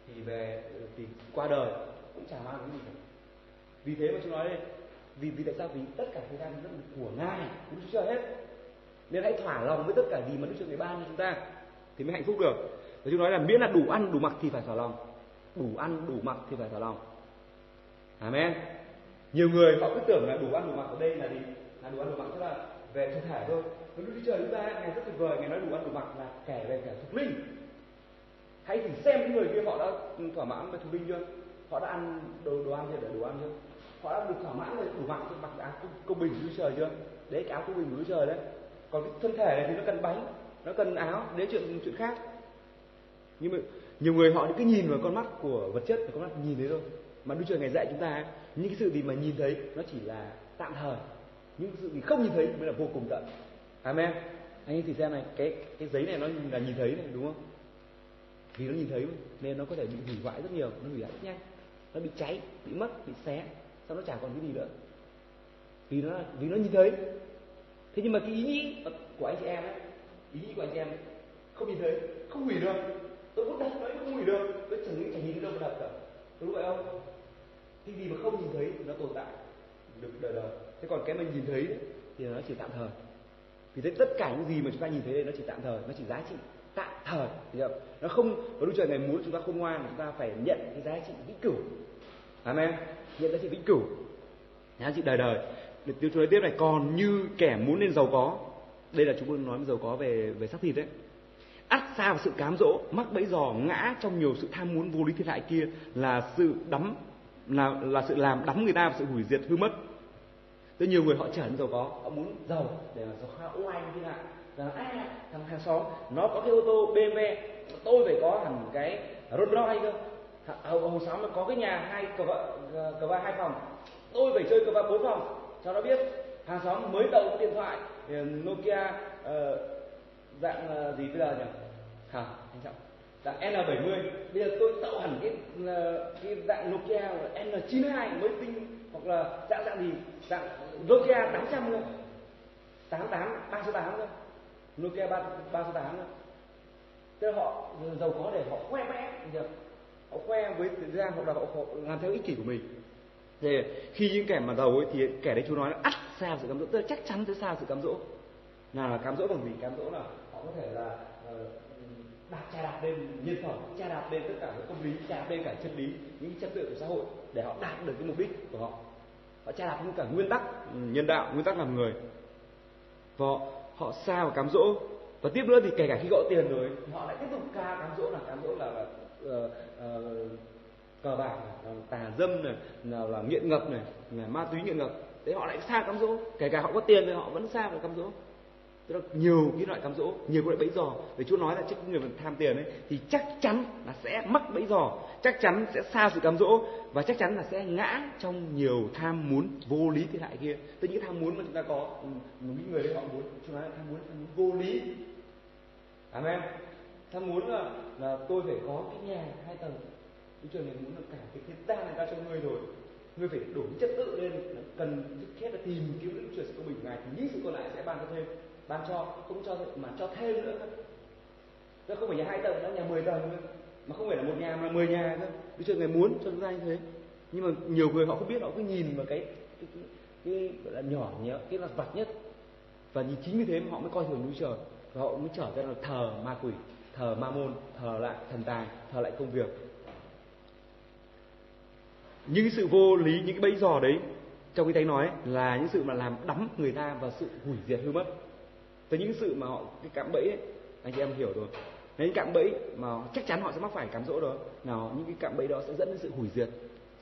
thì về, thì qua đời cũng chẳng mang cái gì cả. Vì thế mà chúng nói đây, vì vì tại sao? Vì tất cả thời gian rất là của ngài cũng chưa hết. Nên hãy thỏa lòng với tất cả gì mà đức chúa trời ban cho chúng ta thì mới hạnh phúc được và chúng nói là miễn là đủ ăn, đủ mặc thì phải thỏa lòng. Đủ ăn, đủ mặc thì phải thỏa lòng. Amen. Nhiều người họ cứ tưởng là đủ ăn, đủ mặc ở đây là gì? Là đủ ăn, đủ mặc. Tức là về thân thể thôi. Nhưng đức chúa trời chúng ta ngài rất tuyệt vời ngài nói đủ ăn, đủ mặc là kể về kẻ thuộc linh. Hãy thử xem những người kia họ đã thỏa mãn về thuộc linh chưa? Họ đã ăn đồ đồ ăn chưa? Để đủ ăn chưa? Họ đã được thỏa mãn rồi đủ mặc mặc áo công bình của trời chưa? Đấy cái áo công bình của trời đấy. Còn cái thân thể này thì nó cần bánh, nó cần áo đấy chuyện chuyện khác nhưng mà nhiều người họ cứ nhìn vào con mắt của vật chất và con mắt nhìn thấy thôi. Mà Đức Chúa ngày dạy chúng ta những cái sự gì mà nhìn thấy nó chỉ là tạm thời. Những sự gì không nhìn thấy mới là vô cùng tận. Amen. Anh ấy thì xem này cái cái giấy này nó là nhìn thấy này đúng không? Vì nó nhìn thấy nên nó có thể bị hủy hoại rất nhiều nó hủy hoại rất nhanh. Nó bị cháy bị mất bị xé sau nó chả còn cái gì nữa. Vì nó vì nó nhìn thấy. Thế nhưng mà cái ý nghĩ của anh chị em ấy ý nghĩ của anh chị em ấy, không nhìn thấy không hủy được tôi muốn đặt nó không hủy được. Tôi chẳng nghĩ chẳng nhìn thấy đâu mà đặt cả. Đúng vậy không? Cái gì mà không nhìn thấy nó tồn tại. Được đời đời. Thế còn cái mình nhìn thấy đấy, thì nó chỉ tạm thời. Vì thế tất cả những gì mà chúng ta nhìn thấy đây nó chỉ tạm thời nó chỉ giá trị tạm thời. Không? nó không có Đức Trời này muốn chúng ta khôn ngoan chúng ta phải nhận cái giá trị vĩnh cửu. Amen. Nhận giá trị vĩnh cửu. Giá trị đời đời. Được tiêu nói tiếp này còn như kẻ muốn nên giàu có. Đây là chúng tôi nói giàu có về về xác thịt đấy ắt xa vào sự cám dỗ mắc bẫy giò ngã trong nhiều sự tham muốn vô lý thiên hại kia là sự đắm là là sự làm đắm người ta vào sự hủy diệt hư mất. Rất nhiều người họ trở nên giàu có họ muốn giàu để mà giàu khao oai như thế nào rằng à, thằng hàng xóm nó có cái ô tô BMW tôi phải có hẳn cái Rolls Royce cơ. Hầu à, ông xóm nó có cái nhà hai cờ vợ cờ va hai phòng. Tôi phải chơi cờ va bốn phòng. Cho nó biết hàng xóm mới đầu điện thoại Nokia uh, dạng uh, gì bây giờ nhỉ? Hả? Anh trọng. Dạng N70 bây giờ tôi tạo hẳn cái cái dạng Nokia N92 mới tinh hoặc là dạng dạng gì? Dạng Nokia 800 nữa 88 308 nữa Nokia 3 308 nữa thế họ giàu có để họ khoe vẽ được họ khoe với ra hoặc là họ, họ làm theo ích kỷ của mình. Thì khi những kẻ mà giàu ấy thì kẻ đấy chú nói là ắt xa sự cám dỗ? Tức chắc chắn sẽ xa sự cám dỗ. Là cám dỗ bằng gì? Cám dỗ là có thể là ờ, đạp trà đạp lên nhân phẩm trà đạp lên tất cả những công lý trà đạp lên cả chân lý những chất tự của xã hội để họ đạt được cái mục đích của họ. Họ trà đạp những cả nguyên tắc ừ, nhân đạo nguyên tắc làm người. Và họ, họ xa và cám dỗ. Và tiếp nữa thì kể cả khi có tiền rồi họ lại tiếp tục ca cám dỗ là cám dỗ là, là uh, uh, cờ bạc này, tà dâm này nào là nghiện ngập này là ma túy nghiện ngập. Thế họ lại xa cám dỗ. Kể cả họ có tiền thì họ vẫn xa và cám dỗ tức là nhiều cái loại cám dỗ, nhiều cái loại bẫy giò. Để chúa nói là trước người tham tiền ấy, thì chắc chắn là sẽ mắc bẫy giò, chắc chắn sẽ xa sự cám dỗ, và chắc chắn là sẽ ngã trong nhiều tham muốn vô lý thế hại kia. Tức những tham muốn mà chúng ta có ừ, những người đấy họ muốn, chúa nói là tham muốn tham muốn vô lý. Amen. Tham muốn là là tôi phải có cái nhà hai tầng. Chúa Trời này muốn là cả cái thiên ta này ta cho ngươi rồi. Ngươi phải đổi chất tự lên cần thiết là tìm kiếm Đức Trời sự công bình ngài thì những sự còn lại sẽ ban cho thêm ban cho không cho mà cho thêm nữa nó không phải nhà hai tầng, nó nhà 10 tầng nữa. Mà không phải là một nhà mà 10 nhà cơ. Đức Chúa Ngài muốn cho chúng ta như thế. Nhưng mà nhiều người họ không biết, họ cứ nhìn vào cái cái, cái, cái gọi là nhỏ nhớ, cái là vặt nhất. Và nhìn chính như thế mà họ mới coi thường núi Trời và họ mới trở ra là thờ ma quỷ, thờ ma môn, thờ lại thần tài, thờ lại công việc. Những sự vô lý, những cái bẫy dò đấy trong cái thánh nói là những sự mà làm đắm người ta vào sự hủy diệt hư mất từ những sự mà họ cái cạm bẫy ấy, anh chị em hiểu rồi. Những cạm bẫy mà chắc chắn họ sẽ mắc phải cám dỗ đó nào những cái cạm bẫy đó sẽ dẫn đến sự hủy diệt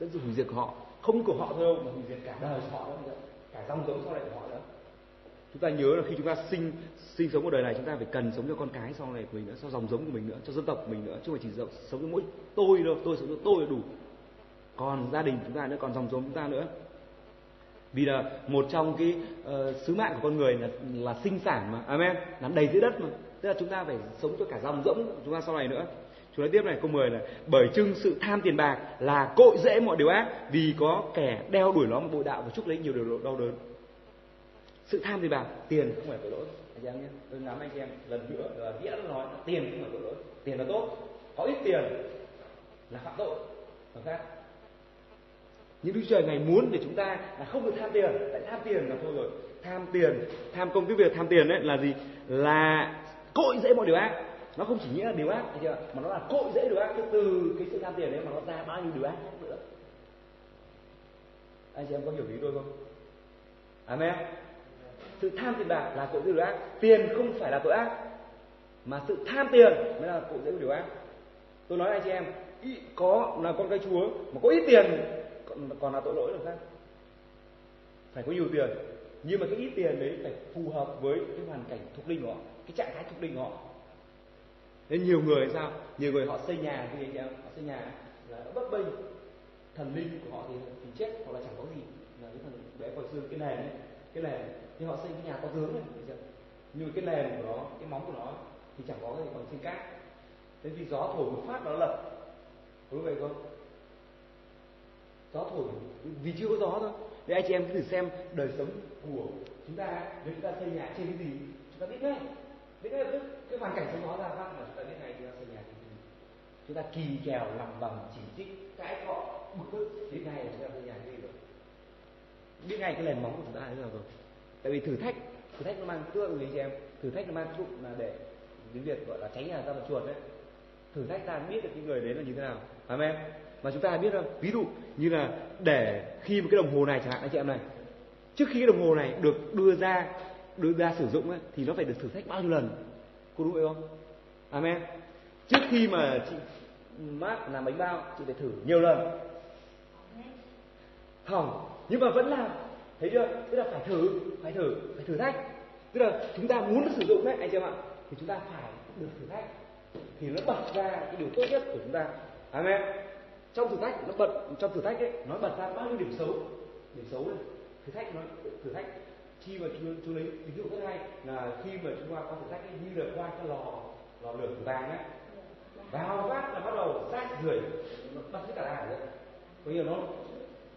dẫn đến sự hủy diệt của họ. Không của họ thôi đâu mà hủy diệt cả đời của họ đó cả dòng giống sau này của họ nữa. Chúng ta nhớ là khi chúng ta sinh sinh sống ở đời này chúng ta phải cần sống cho con cái sau này của mình nữa cho dòng giống của mình nữa cho dân tộc của mình nữa chứ không phải chỉ sống cho mỗi tôi đâu tôi sống cho tôi là đủ. Còn gia đình chúng ta nữa còn dòng giống chúng ta nữa vì là một trong cái uh, sứ mạng của con người là là sinh sản mà amen làm đầy dưới đất mà tức là chúng ta phải sống cho cả dòng rỗng chúng ta sau này nữa chúng nói tiếp này câu 10 là bởi chưng sự tham tiền bạc là cội rễ mọi điều ác vì có kẻ đeo đuổi nó một bội đạo và chúc lấy nhiều điều đau đớn. Sự tham tiền bạc, tiền không phải tội lỗi. Anh em nhé, tôi ngắm anh em lần nữa là nghĩa nói là tiền không phải tội lỗi, tiền là tốt. Có ít tiền là phạm tội. Còn khác nhưng Đức Trời Ngài muốn để chúng ta là không được tham tiền. Tại tham tiền là thôi rồi. Tham tiền, tham công cái việc tham tiền đấy là gì? Là cội rễ mọi điều ác. Nó không chỉ nghĩa là điều ác, thấy chưa? Mà nó là cội rễ điều ác. Từ cái sự tham tiền đấy mà nó ra bao nhiêu điều ác nữa. Anh chị em có hiểu ý tôi không? Amen. Sự tham tiền bạc là cội rễ điều ác. Tiền không phải là tội ác. Mà sự tham tiền mới là cội rễ điều ác. Tôi nói anh chị em, có là con cái chúa mà có ít tiền còn, còn là tội lỗi được khác phải có nhiều tiền. Nhưng mà cái ít tiền đấy phải phù hợp với cái hoàn cảnh thuộc linh của họ cái trạng thái thuộc linh của họ. Nên nhiều người sao? Nhiều người họ xây nhà thì anh em họ xây nhà là nó bấp bênh. Thần linh của họ thì, thì chết hoặc là chẳng có gì. Là cái thần bé hồi xưa cái nền ấy, cái nền. Thì họ xây cái nhà có tướng này nhưng mà cái nền của nó cái móng của nó thì chẳng có cái gì bằng trên cát. Thế vì gió thổi một phát nó lật. Có vậy không? Gió thổi vì chưa có gió thôi. Để anh chị em cứ thử xem đời sống của chúng ta nếu chúng ta xây nhà trên cái gì chúng ta biết ngay. Biết ngay cái, cái hoàn cảnh sống gió ra phát mà chúng ta biết ngay chúng ta xây nhà trên cái gì. Chúng ta kỳ kèo làm bằng chỉ trích cãi cọ bực tức. Biết ngay là chúng ta xây nhà cái gì rồi? Biết ngay cái nền móng của chúng ta thế nào rồi. Tại vì thử thách thử thách nó mang cái anh chị em? Thử thách nó mang dụng là để tiếng việt gọi là tránh nhà ra mặt chuột đấy. Thử thách ta biết được cái người đấy là như thế nào. Amen mà chúng ta biết là ví dụ như là để khi một cái đồng hồ này chẳng hạn anh chị em này trước khi cái đồng hồ này được đưa ra đưa ra sử dụng ấy, thì nó phải được thử thách bao nhiêu lần? Cô đúng không? Amen. Trước khi mà chị mát làm bánh bao chị phải thử nhiều lần. Hỏng nhưng mà vẫn làm. Thấy chưa? Tức là phải thử phải thử phải thử thách. Tức là chúng ta muốn được sử dụng đấy anh chị em ạ thì chúng ta phải được thử thách. Thì nó bật ra cái điều tốt nhất của chúng ta. Amen trong thử thách nó bật trong thử thách ấy nó bật ra bao nhiêu điểm xấu? Điểm xấu này thử thách nó thử thách khi mà chú, chú lấy ví dụ rất hay là khi mà chúng ta qua thử thách ấy, như là qua cái lò lò lửa vàng ấy. Vào phát là bắt đầu rác rưởi nó bật hết cả đàn đấy có nhiều nó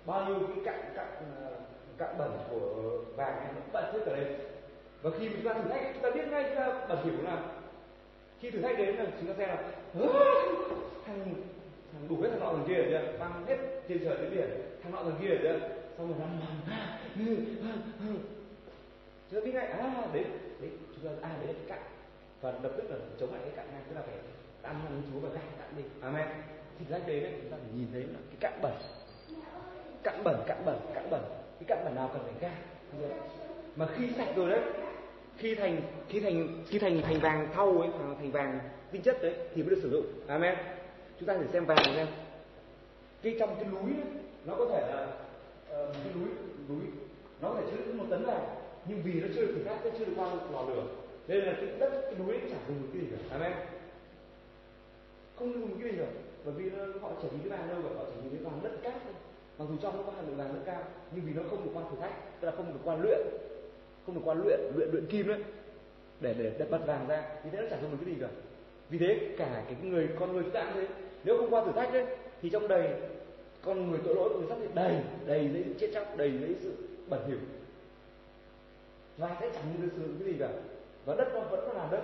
bao nhiêu cái cặn cặn ờ, cặn bẩn của vàng này nó bật hết cả lên. Và khi chúng ta thử thách chúng ta biết ngay chúng ta bẩn hiểu nào khi thử thách đến là chúng ta xem là thằng đủ hết thằng nọ thằng kia rồi chưa băng hết trên trời dưới biển. Thằng nọ thằng kia rồi chưa xong rồi nó chúng ta biết ngay. À đấy đấy chúng ta à đấy là cái cạn. Và lập tức là chống lại cái cạn ngay tức là phải ăn ăn chúa và gạt cạn đi. Amen. Thì ra đấy đấy, chúng ta phải nhìn thấy là cái cạn bẩn. Cạn bẩn cạn bẩn cạn bẩn. Cái cạn bẩn nào cần phải gạt mà khi sạch rồi đấy, khi thành khi thành khi thành thành vàng thau ấy à, thành vàng tinh chất đấy, thì mới được sử dụng. Amen chúng ta thử xem vàng xem. Cái trong cái núi ấy, nó có thể là uh, cái núi núi nó có thể chứa một tấn vàng nhưng vì nó chưa được thử thách nó chưa được qua lò lửa nên là cái đất cái núi ấy chẳng dùng được cái gì cả. Amen. Không dùng cái gì cả bởi vì nó, họ chỉ nhìn cái vàng đâu và họ chỉ nhìn cái vàng đất cát thôi. Mặc dù trong nó có hàm lượng vàng rất cao nhưng vì nó không được qua thử thách tức là không được qua luyện không được qua luyện luyện luyện kim đấy để để, đập bật vàng ra thì thế nó chẳng dùng được cái gì cả. Vì thế cả cái người con người chúng ta cũng thế nếu không qua thử thách đấy thì trong đầy con người tội lỗi của người sắp thì đầy đầy lấy sự chết chóc đầy lấy sự bẩn thỉu và sẽ chẳng được sự cái gì cả và đất nó vẫn là đất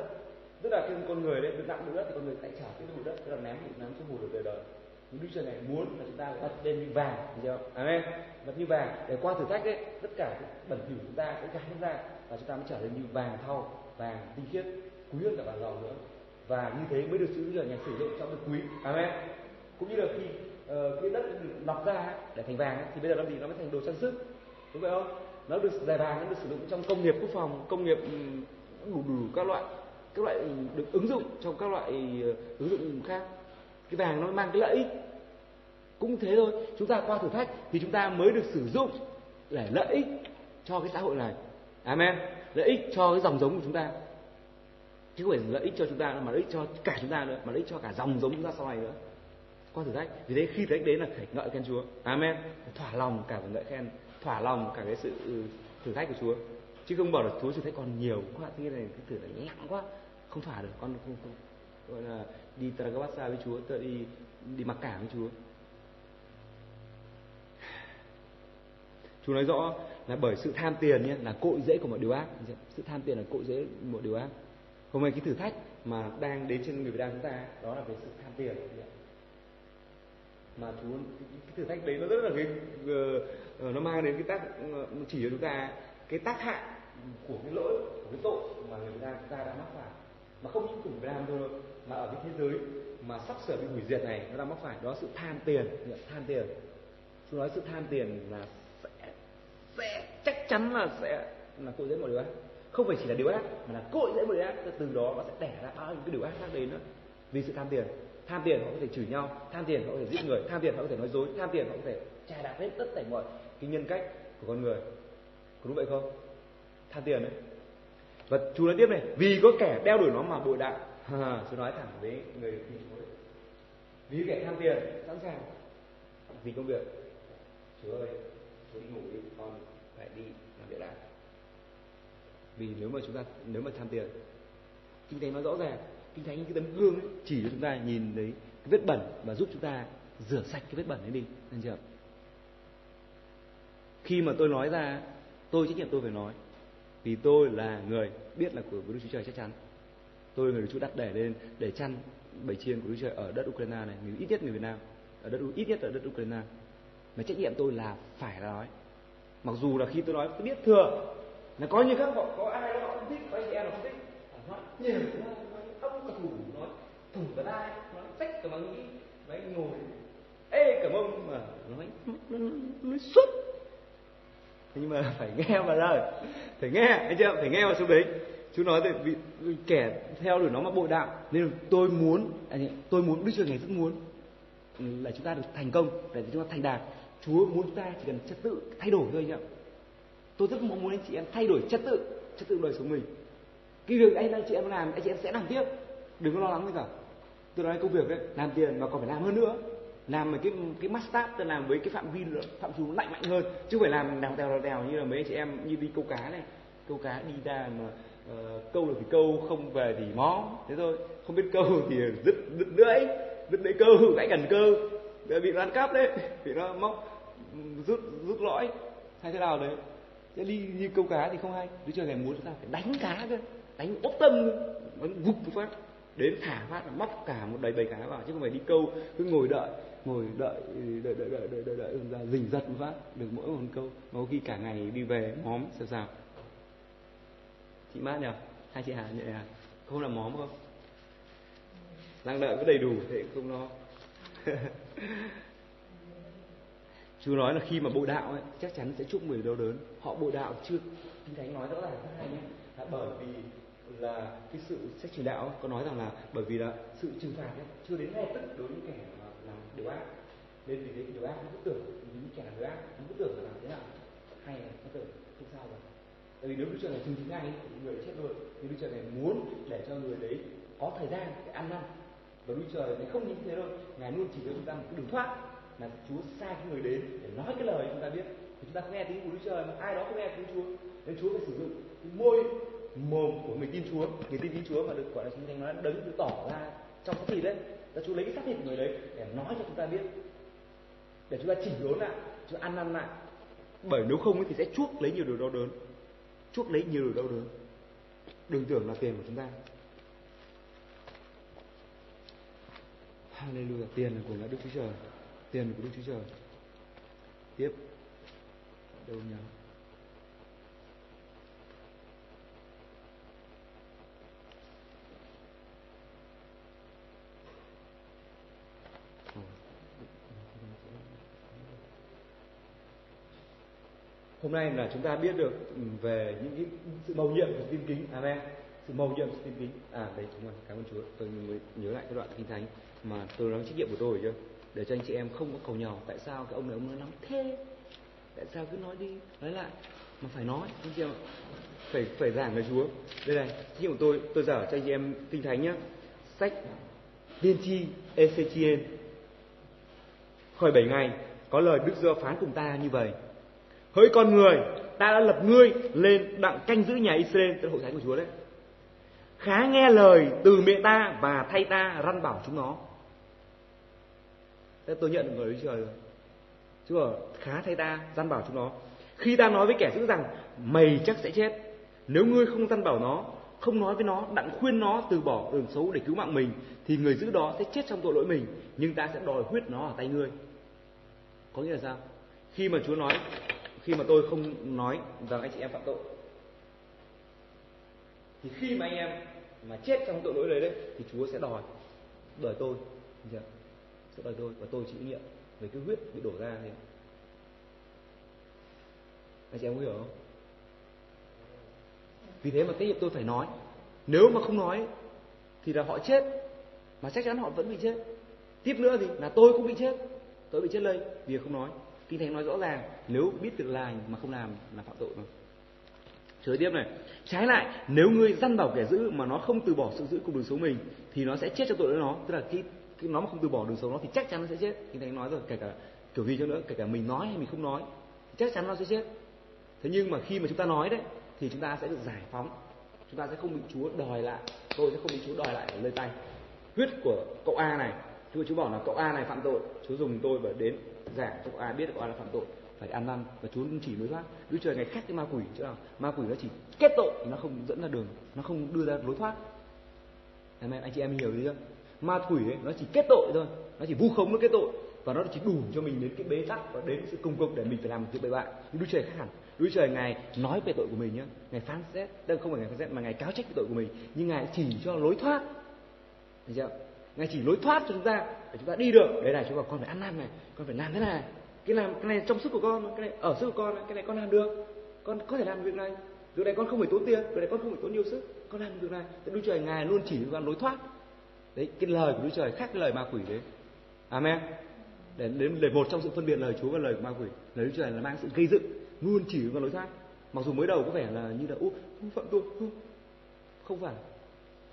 tức là khi con người đấy được nặng được đất thì con người lại trả cái bụi đất tức là ném ném xuống hồ được đời đời nhưng Đức Chúa này muốn là chúng ta đặt lên như vàng, hiểu chưa? Amen. Đặt như vàng để qua thử thách đấy, tất cả cái bẩn thỉu chúng ta, cái gái ra và chúng ta mới trở nên như vàng thau, vàng tinh khiết, quý hơn cả vàng giàu nữa. Và như thế mới được sử Đức nhà sử dụng trong cái quý. Amen. Cũng như là khi ờ, uh, cái đất được lọc ra để thành vàng ấy, thì bây giờ nó gì nó mới thành đồ trang sức, đúng vậy không? Nó được giải vàng nó được sử dụng trong công nghiệp quốc phòng, công nghiệp đủ đủ các loại các loại được ứng dụng trong các loại uh, ứng dụng khác. Cái vàng nó mang cái lợi ích. Cũng thế thôi. Chúng ta qua thử thách thì chúng ta mới được sử dụng để lợi ích cho cái xã hội này. Amen. Lợi ích cho cái dòng giống của chúng ta chứ không phải lợi ích cho chúng ta mà lợi ích cho cả chúng ta nữa mà lợi ích cho cả dòng giống chúng ta sau này nữa. Qua thử thách. Vì thế khi thử thách đến là phải ngợi khen Chúa. Amen. Thỏa lòng cả phải ngợi khen thỏa lòng cả cái sự ừ, thử thách của Chúa. Chứ không bảo là Chúa thử thách còn nhiều quá thế này cái thử thách nặng quá không thỏa được. Con không, không gọi là đi Tragabasa với Chúa tự đi đi mặc cảm với Chúa. Chúa nói rõ là bởi sự tham tiền nhé là cội rễ của mọi điều ác. Sự tham tiền là cội rễ mọi điều ác hôm nay cái thử thách mà đang đến trên người Việt Nam chúng ta đó là về sự tham tiền mà Chúa cái thử thách đấy nó rất là cái uh, ờ, ờ, nó mang đến cái tác ờ, chỉ cho chúng ta cái tác hại của cái lỗi của cái tội mà người Việt Nam chúng ta đã mắc phải. Mà không những của Việt Nam thôi mà ở cái thế giới mà sắp sửa bị hủy diệt này nó đang mắc phải đó là sự tham tiền. Tham tiền. Tôi nói sự tham tiền là sẽ sẽ chắc chắn là sẽ là cội dễ mọi điều không phải chỉ là điều ác mà là cội rễ một điều ác. Từ đó nó sẽ đẻ ra bao nhiêu cái điều ác khác đến nữa. Vì sự tham tiền. Tham tiền họ có thể chửi nhau tham tiền họ có thể giết người tham tiền họ có thể nói dối tham tiền họ có thể trà đạp hết tất cả mọi cái nhân cách của con người. Có đúng vậy không? Tham tiền đấy và chú nói tiếp này vì có kẻ đeo đuổi nó mà bội đạo. À, chú nói thẳng với người thi chúa vì kẻ tham tiền sẵn sàng. Vì công việc. Chú ơi chú đi ngủ đi con phải đi làm việc lại vì nếu mà chúng ta nếu mà tham tiền kinh thánh nó rõ ràng kinh thánh cái tấm gương ấy, chỉ cho chúng ta nhìn thấy cái vết bẩn và giúp chúng ta rửa sạch cái vết bẩn ấy đi anh chưa? Khi mà tôi nói ra tôi trách nhiệm tôi phải nói vì tôi là người biết là của Đức Chúa Trời chắc chắn. Tôi là người được Chúa đặt để lên để chăn bảy chiên của Đức Chúa Trời ở đất Ukraine này người ít nhất người Việt Nam ở đất ít nhất ở đất Ukraine. Mà trách nhiệm tôi là phải nói. Mặc dù là khi tôi nói tôi biết thừa là có như các họ có ai đó không thích có anh em nào không thích nói nhiều ông cả thủ nói thủng cả đai nói tách cả mà nghĩ mấy ngồi. Ê cả mông mà nói nó, nó, nó suốt nhưng mà phải nghe vào lời. Phải nghe anh chưa? Phải nghe vào số đấy. Chú nói thì vì kẻ theo đuổi nó mà bội đạo. Nên tôi muốn tôi muốn đức chúa ngày rất muốn là chúng ta được thành công để chúng ta thành đạt. Chúa muốn chúng ta chỉ cần trật tự thay đổi thôi anh ạ tôi rất mong muốn anh chị em thay đổi chất tự chất tự đời sống mình. Cái việc anh anh chị em làm anh chị em sẽ làm tiếp. Đừng có lo lắng gì cả. Tôi nói công việc đấy làm tiền mà còn phải làm hơn nữa. Làm cái cái master tôi làm với cái phạm vi phạm trù lạnh mạnh hơn. Chứ không phải làm đào đèo đèo như là mấy anh chị em như đi câu cá này. Câu cá đi ra mà uh, câu được thì câu không về thì mó. Thế thôi không biết câu thì đứt đứt lưỡi đứt lưỡi câu gãy cần cơ bị nó ăn cắp đấy bị nó móc rút rút lõi. Hay thế nào đấy? Thế đi như câu cá thì không hay. Đứa chơi ngày muốn chúng ta phải đánh cá cơ. Đánh ốp tâm đánh gục một phát. Đến thả phát là móc cả một đầy bầy cá vào chứ không phải đi câu cứ ngồi đợi ngồi đợi đợi đợi đợi đợi đợi, đợi ra rình giật một phát. Được mỗi một câu. Mà có khi cả ngày đi về móm sao sao chị mát nhờ hai chị hà nhẹ à không làm móm không? Đang đợi có đầy đủ thì không lo. Chúa nói là khi mà bộ đạo ấy chắc chắn sẽ chúc người đau đớn. Họ bộ đạo chưa? Kinh thánh nói rõ ràng rất hay nhé. Là bởi vì là cái sự sách chỉ đạo có nói rằng là bởi vì là sự trừng phạt ấy, chưa đến ngay tức đối với kẻ mà làm điều ác. Nên vì thế điều ác nó cứ tưởng những kẻ làm điều ác nó cứ tưởng là làm thế nào. Hay là nó tưởng không sao rồi tại vì nếu đức trời này trừng chính ngay thì người chết luôn. Nhưng đức trời này muốn để cho người đấy có thời gian để ăn năn và đức trời này không như thế đâu. Ngài luôn chỉ cho chúng ta một cái đường thoát là chúa sai cái người đến để nói cái lời chúng ta biết thì chúng ta không nghe tiếng của đức trời mà ai đó không nghe tiếng chúa nên chúa phải sử dụng môi mồm của người tin Chúa, người tin Chúa Chúa mà được gọi là chúng ta nói đấng được tỏ ra trong xác thịt đấy. Là Chúa lấy cái xác thịt của người đấy để nói cho chúng ta biết, để chúng ta chỉnh đốn lại, chúng ta ăn năn lại. Bởi nếu không thì sẽ chuốc lấy nhiều điều đau đớn, chuốc lấy nhiều điều đau đớn. Đừng tưởng là tiền của chúng ta. Hallelujah. Tiền là của Đức Chúa Trời. Tiền của Đức Chúa Trời. Tiếp. Đâu nhỉ? Hôm nay là chúng ta biết được ừ, về những cái sự mầu nhiệm của tin kính. Amen. Sự mầu nhiệm của tin kính. À đây, đúng rồi. Cảm ơn Chúa. Tôi mới nhớ lại cái đoạn kinh thánh mà tôi nói trách nhiệm của tôi chưa? Để cho anh chị em không có cầu nhau. Tại sao cái ông này ông nói lắm thế? Tại sao cứ nói đi nói lại mà phải nói anh chị em phải phải giảng lời Chúa. Đây này, trách dụ tôi tôi dở cho anh chị em kinh thánh nhá. Sách tiên tri Ezechiel khỏi bảy ngày có lời Đức giê phán cùng ta như vậy hỡi con người ta đã lập ngươi lên đặng canh giữ nhà Israel tức là hội thánh của Chúa đấy khá nghe lời từ miệng ta và thay ta răn bảo chúng nó thế tôi nhận được người Đức Trời rồi Chúa bảo, khá thay ta gian bảo chúng nó. Khi ta nói với kẻ giữ rằng mày chắc sẽ chết. Nếu ngươi không gian bảo nó không nói với nó đặng khuyên nó từ bỏ đường xấu để cứu mạng mình thì người giữ đó sẽ chết trong tội lỗi mình nhưng ta sẽ đòi huyết nó ở tay ngươi. Có nghĩa là sao? Khi mà Chúa nói khi mà tôi không nói rằng anh chị em phạm tội thì khi mà anh em mà chết trong tội lỗi đấy đấy thì Chúa sẽ đòi đòi tôi. Chưa? Sẽ đời tôi, và tôi chịu nhiệm về cái huyết bị đổ ra thì anh chị em có hiểu không? Vì thế mà cái nghiệp tôi phải nói. Nếu mà không nói, thì là họ chết. Mà chắc chắn họ vẫn bị chết. Tiếp nữa thì là tôi cũng bị chết. Tôi bị chết lây vì không nói. Kinh thánh nói rõ ràng, nếu biết việc lành mà không làm là phạm tội mà. Chơi tiếp này. Trái lại, nếu ngươi dăn bảo kẻ giữ mà nó không từ bỏ sự giữ cùng đường số mình, Thì nó sẽ chết cho tội lỗi nó. Tức là cái nó mà không từ bỏ đường xấu nó thì chắc chắn nó sẽ chết như thầy nói rồi kể cả kiểu gì cho nữa Kể cả mình nói hay mình không nói Chắc chắn nó sẽ chết Thế nhưng mà khi mà chúng ta nói đấy Thì chúng ta sẽ được giải phóng Chúng ta sẽ không bị Chúa đòi lại Tôi sẽ không bị Chúa đòi lại ở nơi tay Huyết của cậu A này Chúa Chúa bảo là cậu A này phạm tội Chúa dùng tôi và đến giảng cho cậu A biết cậu A là phạm tội phải ăn năn và Chúa chỉ mới thoát. Đức Trời ngày khác cái ma quỷ chứ nào? Ma quỷ nó chỉ kết tội, nó không dẫn ra đường, nó không đưa ra lối thoát. Anh em anh chị em hiểu gì chưa? Ma quỷ ấy, nó chỉ kết tội thôi, nó chỉ vu khống nó kết tội và nó chỉ đủ cho mình đến cái bế tắc và đến sự công cộng để mình phải làm một việc bậy bạ. Nhưng Đức Trời khác hẳn. Đức Trời ngài nói về tội của mình nhé, ngài phán xét, đây không phải ngài phán xét mà ngài cáo trách về tội của mình, nhưng ngài chỉ cho lối thoát. Thấy chưa? Ngài chỉ lối thoát cho chúng ta để chúng ta đi được. Đấy này chúng ta con phải ăn năn này, con phải làm thế này, cái làm cái này trong sức của con cái này ở sức của con cái này con làm được con có thể làm việc này việc này con không phải tốn tiền việc này con không phải tốn nhiều sức con làm việc này thì đức trời ngài luôn chỉ cho con lối thoát đấy cái lời của đức trời khác cái lời ma quỷ đấy. Amen. Để đến để một trong sự phân biệt lời chúa và lời của ma quỷ. Lời đức trời là mang sự gây dựng luôn chỉ vào lối thoát. Mặc dù mới đầu có vẻ là như là ú phạm tội không. Phải.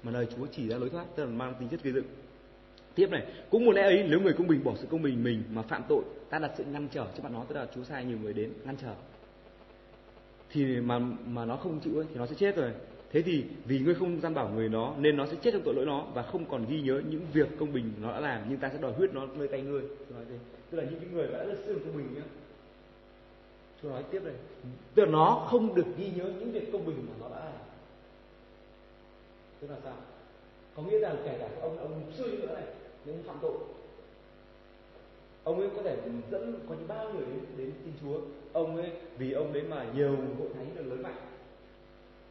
Mà lời chúa chỉ ra lối thoát tức là mang tính chất gây dựng. Tiếp này, cũng một lẽ ấy nếu người công bình bỏ sự công bình mình mà phạm tội, ta đặt sự ngăn trở cho bạn nó tức là Chúa sai nhiều người đến ngăn trở. Thì mà mà nó không chịu ấy, thì nó sẽ chết rồi. Thế thì vì ngươi không gian bảo người nó, nên nó sẽ chết trong tội lỗi nó và không còn ghi nhớ những việc công bình nó đã làm, nhưng ta sẽ đòi huyết nó nơi tay ngươi. Nói thế. Tức là những cái người đã là sự công bình nhá. Chúa nói tiếp đây. Tức là nó không được ghi nhớ những việc công bình mà nó đã làm. Tức là sao? Có nghĩa là kể cả ông ông mục sư nữa này nếu phạm tội, ông ấy có thể dẫn có những bao người đến đến tin Chúa ông ấy, vì ông đấy mà nhiều hội thánh được lớn mạnh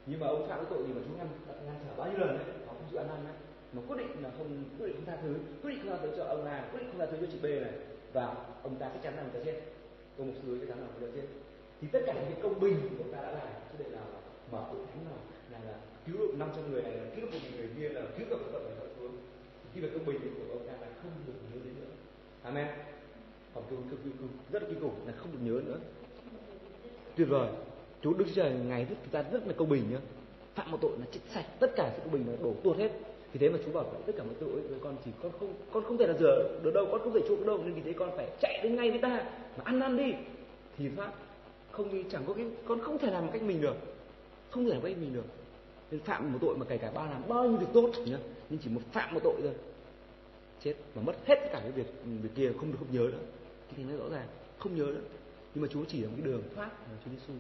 nhưng mà ông phạm cái tội gì mà chúng ngăn ngăn trở bao nhiêu lần đấy? Họ không chịu ăn năn đấy. Mà quyết định là không quyết định không tha thứ, quyết định không tha thứ cho ông này quyết định không tha thứ cho chị B này. Và ông ta chắc chắn là người ta chết. Ông mục sư chắc chắn là người ta chết. Thì tất cả những cái công bình của ông ta đã làm, chứ để nào mở hội thánh nào, là là cứu được 500 người này, là cứu được một người kia, là cứu được phận người xuống khi mà công bình của ông ta là không được nhớ đến nữa. Amen. Còn cực cực cực rất là kinh khủng là không được nhớ nữa. Tuyệt vời. Chúa Đức Trời ngày rất chúng ta rất là công bình nhá. Phạm một tội là chết sạch, tất cả sự công bình là đổ tuột hết. Vì thế mà Chúa bảo tất cả mọi tội với con chỉ, con không con không thể là rửa được đâu, con không thể chuộc đâu nên vì thế con phải chạy đến ngay với ta, mà ăn năn đi. Thì thoát không thì chẳng có cái, con không thể làm một cách mình được. Không thể làm cách mình được. Nên phạm một tội mà kể cả ba làm bao nhiêu việc tốt nhá, nhưng chỉ một phạm một tội thôi. Chết mà mất hết cả cái việc việc kia, không được, không nhớ nữa. Cái nó rõ ràng, không nhớ nữa. Nhưng mà Chúa chỉ là một cái đường thoát mà Chúa Giêsu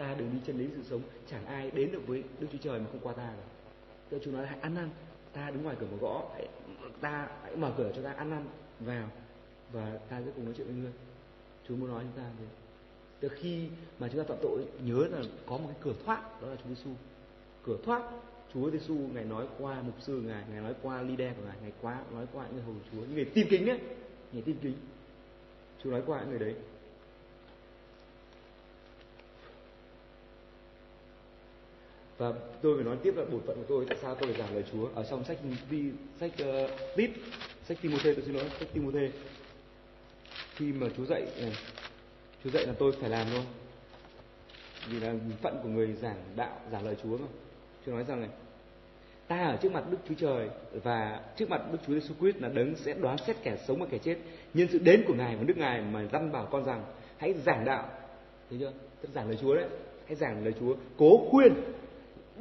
ta đừng đi chân lý sự sống. Chẳng ai đến được với Đức Chúa Trời mà không qua ta cả cho Chúa nói hãy ăn năn, ta đứng ngoài cửa mà gõ, hãy, ta hãy mở cửa cho ta ăn năn vào và ta sẽ cùng nói chuyện với ngươi. Chúa muốn nói chúng ta thế. Từ khi mà chúng ta phạm tội, nhớ là có một cái cửa thoát, đó là Chúa Giêsu cửa thoát, Chúa Giêsu ngài nói qua mục sư ngài ngài nói qua leader của ngài ngài qua, nói qua những người hầu Chúa, những người tin kính đấy người tin kính. Chúa nói qua những người đấy. Và tôi phải nói tiếp là bổn phận của tôi tại sao tôi phải giảng lời Chúa? Ở trong sách đi sách ờ, uh, tít sách Timôthê tôi xin lỗi sách Timôthê. Khi mà Chúa dạy này, Chúa dạy là tôi phải làm thôi vì là phận của người giảng đạo giảng lời Chúa mà. Chúa nói rằng này ta ở trước mặt Đức Chúa Trời và trước mặt Đức Chúa Giêsu Christ là đấng sẽ đoán xét kẻ sống và kẻ chết. Nhân sự đến của ngài và Đức ngài mà dặn bảo con rằng hãy giảng đạo. Thấy chưa? Tức giảng lời Chúa đấy. Hãy giảng lời Chúa. Cố khuyên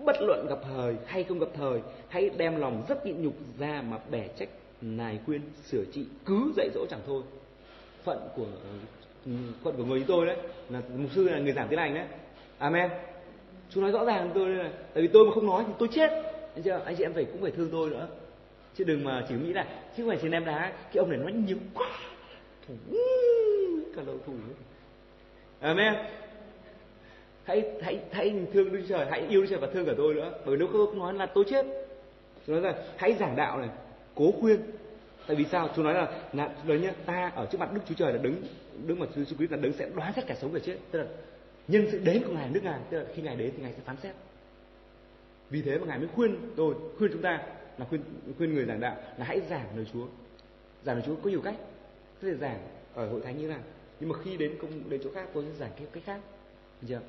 bất luận gặp thời hay không gặp thời, hãy đem lòng rất nhịn nhục ra mà bẻ trách nài khuyên, sửa trị, cứ dạy dỗ chẳng thôi. Phận của ừ, phận của người như tôi đấy, là mục sư là người giảng tiếng Anh đấy. Amen. Chú nói rõ ràng với tôi đây này, tại vì tôi mà không nói thì tôi chết. Anh anh chị em phải, cũng phải thương tôi nữa. Chứ đừng mà chỉ nghĩ là, chứ không phải trên em đá, cái ông này nói nhiều quá. Thủ cả đầu thủ. Amen hãy hãy hãy thương Đức Trời, hãy yêu Đức Trời và thương cả tôi nữa. Bởi nếu không nói là tôi chết. Chúa nói là, hãy giảng đạo này, cố khuyên. Tại vì sao? Chúa nói là là đấy nhá, ta ở trước mặt Đức Chúa Trời là đứng đứng mặt Jesus Christ là đứng sẽ đoán xét cả sống và chết. Tức là, nhân sự đến của ngài nước ngài, tức là khi ngài đến thì ngài sẽ phán xét. Vì thế mà ngài mới khuyên tôi, khuyên chúng ta là khuyên khuyên người giảng đạo là hãy giảng lời Chúa. Giảng lời Chúa có nhiều cách. Có thể giảng ở hội thánh như thế nào. Nhưng mà khi đến công, đến chỗ khác, tôi sẽ giảng cái cách khác. Được chưa?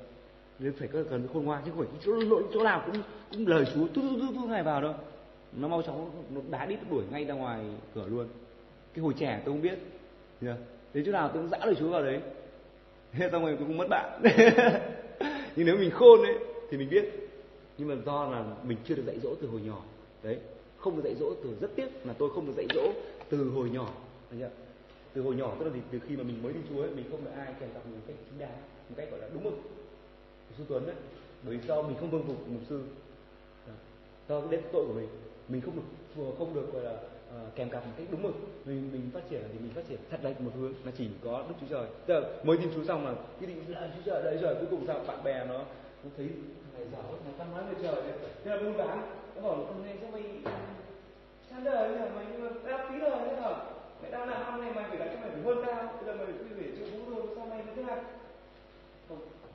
Nên phải có cần khôn ngoan chứ không phải chỗ, chỗ nào cũng cũng lời chú tu tu tu tu vào đâu. Nó mau chóng nó đá đít đuổi ngay ra ngoài cửa luôn. Cái hồi trẻ tôi không biết yeah. đến chỗ nào tôi cũng dã lời chú vào đấy. Thế xong rồi tôi cũng mất bạn. Nhưng nếu mình khôn ấy thì mình biết. Nhưng mà do là mình chưa được dạy dỗ từ hồi nhỏ. Đấy không được dạy dỗ từ rất tiếc là tôi không được dạy dỗ từ hồi nhỏ. Chưa? từ hồi nhỏ tức là từ khi mà mình mới đi chúa ấy, mình không được ai kèm cặp mình một cách chính đáng một cách gọi là đúng mực sư tuấn đấy. Bởi vì do mình không vâng phục mục sư. Do cái đến tội của mình. Mình không được không được gọi là uh, kèm cặp một cách đúng mực. Mình mình phát triển thì mình phát triển thật lệch một hướng. Là chỉ có đức chúa trời. Giờ mới tin chúa xong là cái định là chúa trời đấy rồi cuối cùng sao? Bạn bè nó nó thấy ngày giỏi nó văn nói về trời đấy. Thế là buôn bán. Nó bảo con nay sao mày ờ, sáng đời bây giờ mày nhưng tí rồi thế hả mày đang làm ăn này mày phải làm cho mày phải hơn tao. Bây giờ mày phải quy về chữ vũ thôi sao mày như thế này?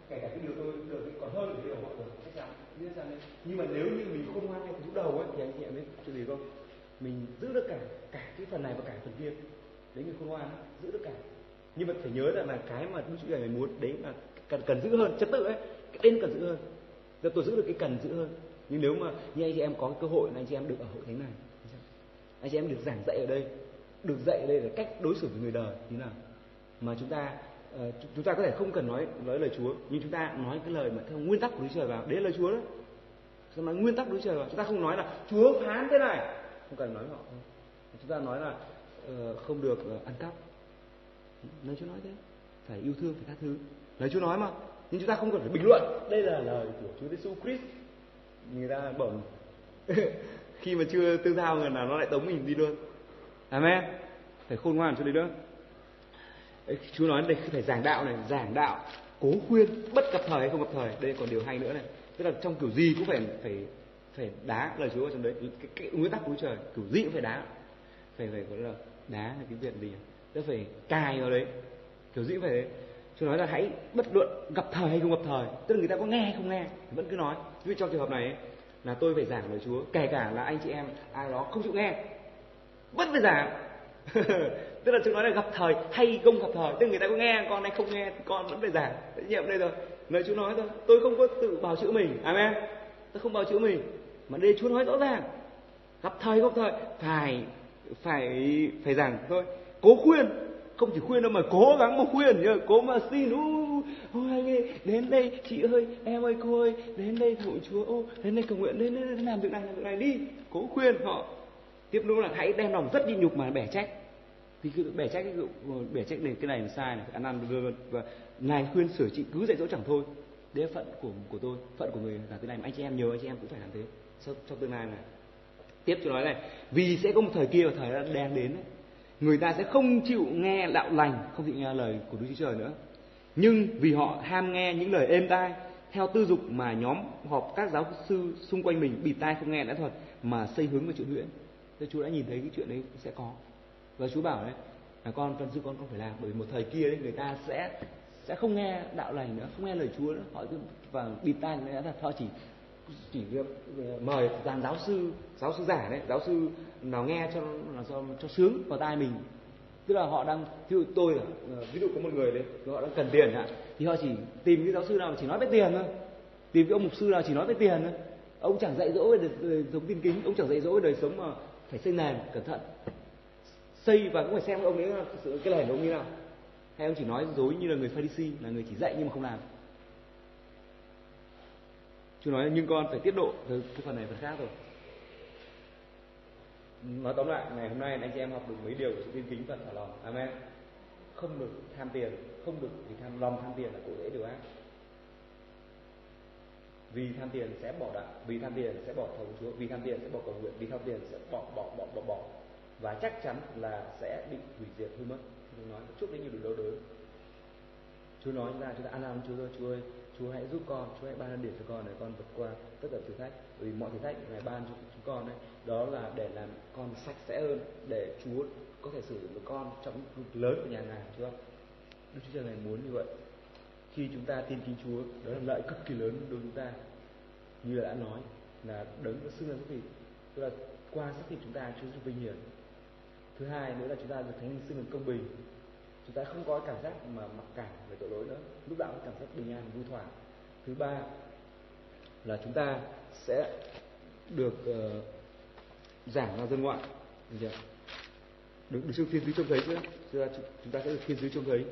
Kể cả cái điều tôi được còn hơn cái điều họ được chắc chắn. Biết ra đấy. Nhưng mà nếu như mình không ngoan ngay từ lúc đầu ấy, thì anh chị em biết chuyện gì không? Mình giữ được cả cả cái phần này và cả phần kia. Đấy người khôn ngoan giữ được cả. Nhưng mà phải nhớ rằng là cái mà đức chúa trời muốn, đấy là cần cần giữ hơn, trật tự ấy, cái tên cần giữ hơn. Giờ tôi giữ được cái cần giữ hơn. Nhưng nếu mà như anh chị em có cái cơ hội, là anh chị em được ở hội thánh này, anh chị em được giảng dạy ở đây, được dạy ở đây là cách đối xử với người đời như nào? Mà chúng ta uh, chúng ta có thể không cần nói nói lời Chúa nhưng chúng ta nói cái lời mà theo nguyên tắc của Đức Trời vào đấy là lời Chúa đó chúng ta nói nguyên tắc của Đức Trời vào chúng ta không nói là Chúa phán thế này. Không cần nói họ chúng ta nói là uh, không được uh, ăn cắp. Lời Chúa nói thế phải yêu thương phải tha thứ. Lời Chúa nói mà nhưng chúng ta không cần phải bình luận. Đây là lời của Chúa Giêsu Christ. Người ta bảo khi mà chưa tương giao người nào nó lại tống mình đi luôn. Amen. Phải khôn ngoan cho đấy nữa chú nói đây phải giảng đạo này giảng đạo cố khuyên bất gặp thời hay không gặp thời. Đây còn điều hay nữa này. Tức là trong kiểu gì cũng phải phải phải đá lời Chúa ở trong đấy. Cái, cái nguyên tắc của trời kiểu gì cũng phải đá. Phải phải gọi là đá là cái việc gì tức phải cài vào đấy. Kiểu gì cũng phải đấy chú nói là hãy bất luận gặp thời hay không gặp thời tức là người ta có nghe hay không nghe vẫn cứ nói. Ví dụ trong trường hợp này ấy, là tôi phải giảng lời Chúa kể cả là anh chị em ai đó không chịu nghe vẫn phải giảng. tức là chúng nói là gặp thời, hay không gặp thời. Tức người ta có nghe, con này không nghe, con vẫn phải giảng. Trách nhiệm đây rồi, lời Chúa nói thôi. Tôi không có tự bào chữa mình. Amen. Tôi không bào chữa mình, mà đây Chúa nói rõ ràng. Gặp thời không thời. Phải phải phải giảng thôi. Cố khuyên. Không chỉ khuyên đâu mà cố gắng mà khuyên nhớ cố mà xin u anh ơi, đến đây, chị ơi, em ơi, cô ơi, đến đây thượng chúa. Ô, đến đây cầu nguyện, đến đây làm việc này, làm việc này đi. Cố khuyên họ. Tiếp nữa là hãy đem lòng rất đi nhục mà bẻ trách thì cứ bẻ trách cái bẻ trách này cái này là sai này ăn ăn vân vân và ngài khuyên sửa trị cứ dạy dỗ chẳng thôi. Đấy là phận của của tôi phận của người là thế này. Mà anh chị em nhớ anh chị em cũng phải làm thế. Trong, trong tương lai này tiếp tôi nói này vì sẽ có một thời kia và thời đang đến ấy. người ta sẽ không chịu nghe đạo lành không chịu nghe lời của Đức Chúa Trời nữa. Nhưng vì họ ham nghe những lời êm tai theo tư dục mà nhóm họp các giáo sư xung quanh mình bịt tai không nghe lẽ thuật mà xây hướng vào chuyện huyễn Thế Chúa đã nhìn thấy cái chuyện đấy sẽ có và Chúa bảo đấy là con phần sự con không phải làm bởi vì một thời kia đấy người ta sẽ sẽ không nghe đạo lành nữa không nghe lời Chúa nữa. Họ cứ và bịt tai nữa thật họ chỉ chỉ ờ, mời dàn giáo sư giáo sư giả đấy giáo sư nào nghe cho là cho, cho sướng vào tai mình. Tức là họ đang ví dụ tôi ờ, ví dụ có một người đấy họ đang cần tiền ạ thì họ chỉ tìm cái giáo sư nào chỉ nói về tiền thôi. Tìm cái ông mục sư nào chỉ nói về tiền thôi. Ông chẳng dạy dỗ về đời sống tin kính ông chẳng dạy dỗ về đời sống mà phải xây nền cẩn thận xây và cũng phải xem ông ấy cái lời của ông như nào. Hay ông chỉ nói dối như là người Pharisee là người chỉ dạy nhưng mà không làm. Chúa nói nhưng con phải tiết độ cái phần này phần khác rồi. Nói tóm lại, ngày hôm nay anh chị em học được mấy điều của sự tin kính và thả lòng. Amen. Không được tham tiền, không được vì tham, lòng tham tiền là cụ dễ điều ác. Vì tham tiền sẽ bỏ đạo, vì tham tiền sẽ bỏ thầu chúa, vì tham tiền sẽ bỏ cầu nguyện, vì tham tiền sẽ bỏ bỏ bỏ bỏ bỏ và chắc chắn là sẽ bị hủy diệt hư mất. Chúa nói chút đấy nhiều điều đau đớn. Chúa nói ra chúng ta an lòng Chúa ơi Chúa ơi. Chúa hãy giúp con, Chúa hãy ban điểm điển cho con để con vượt qua tất cả thử thách. Vì mọi thử thách ngài ban cho chúng con đấy đó là để làm con sạch sẽ hơn, để Chúa có thể sử dụng được con trong những lớn của nhà ngài, Chúa. Đức Chúa Trời ngài muốn như vậy. Khi chúng ta tin kính Chúa, đó là lợi cực kỳ lớn đối với chúng ta. Như đã nói là đấng xưng là xác thịt, tức là qua xác thịt chúng ta, Chúa giúp vinh hiển thứ hai nữa là chúng ta được thánh linh xưng là công bình. Chúng ta không có cảm giác mà mặc cảm về tội lỗi nữa. Lúc nào cũng cảm giác bình an vui thỏa thứ ba là chúng ta sẽ được uh, giảng ra dân ngoại. Được, được, được thiên sứ trông thấy chứ chúng ta sẽ được thiên sứ trông thấy.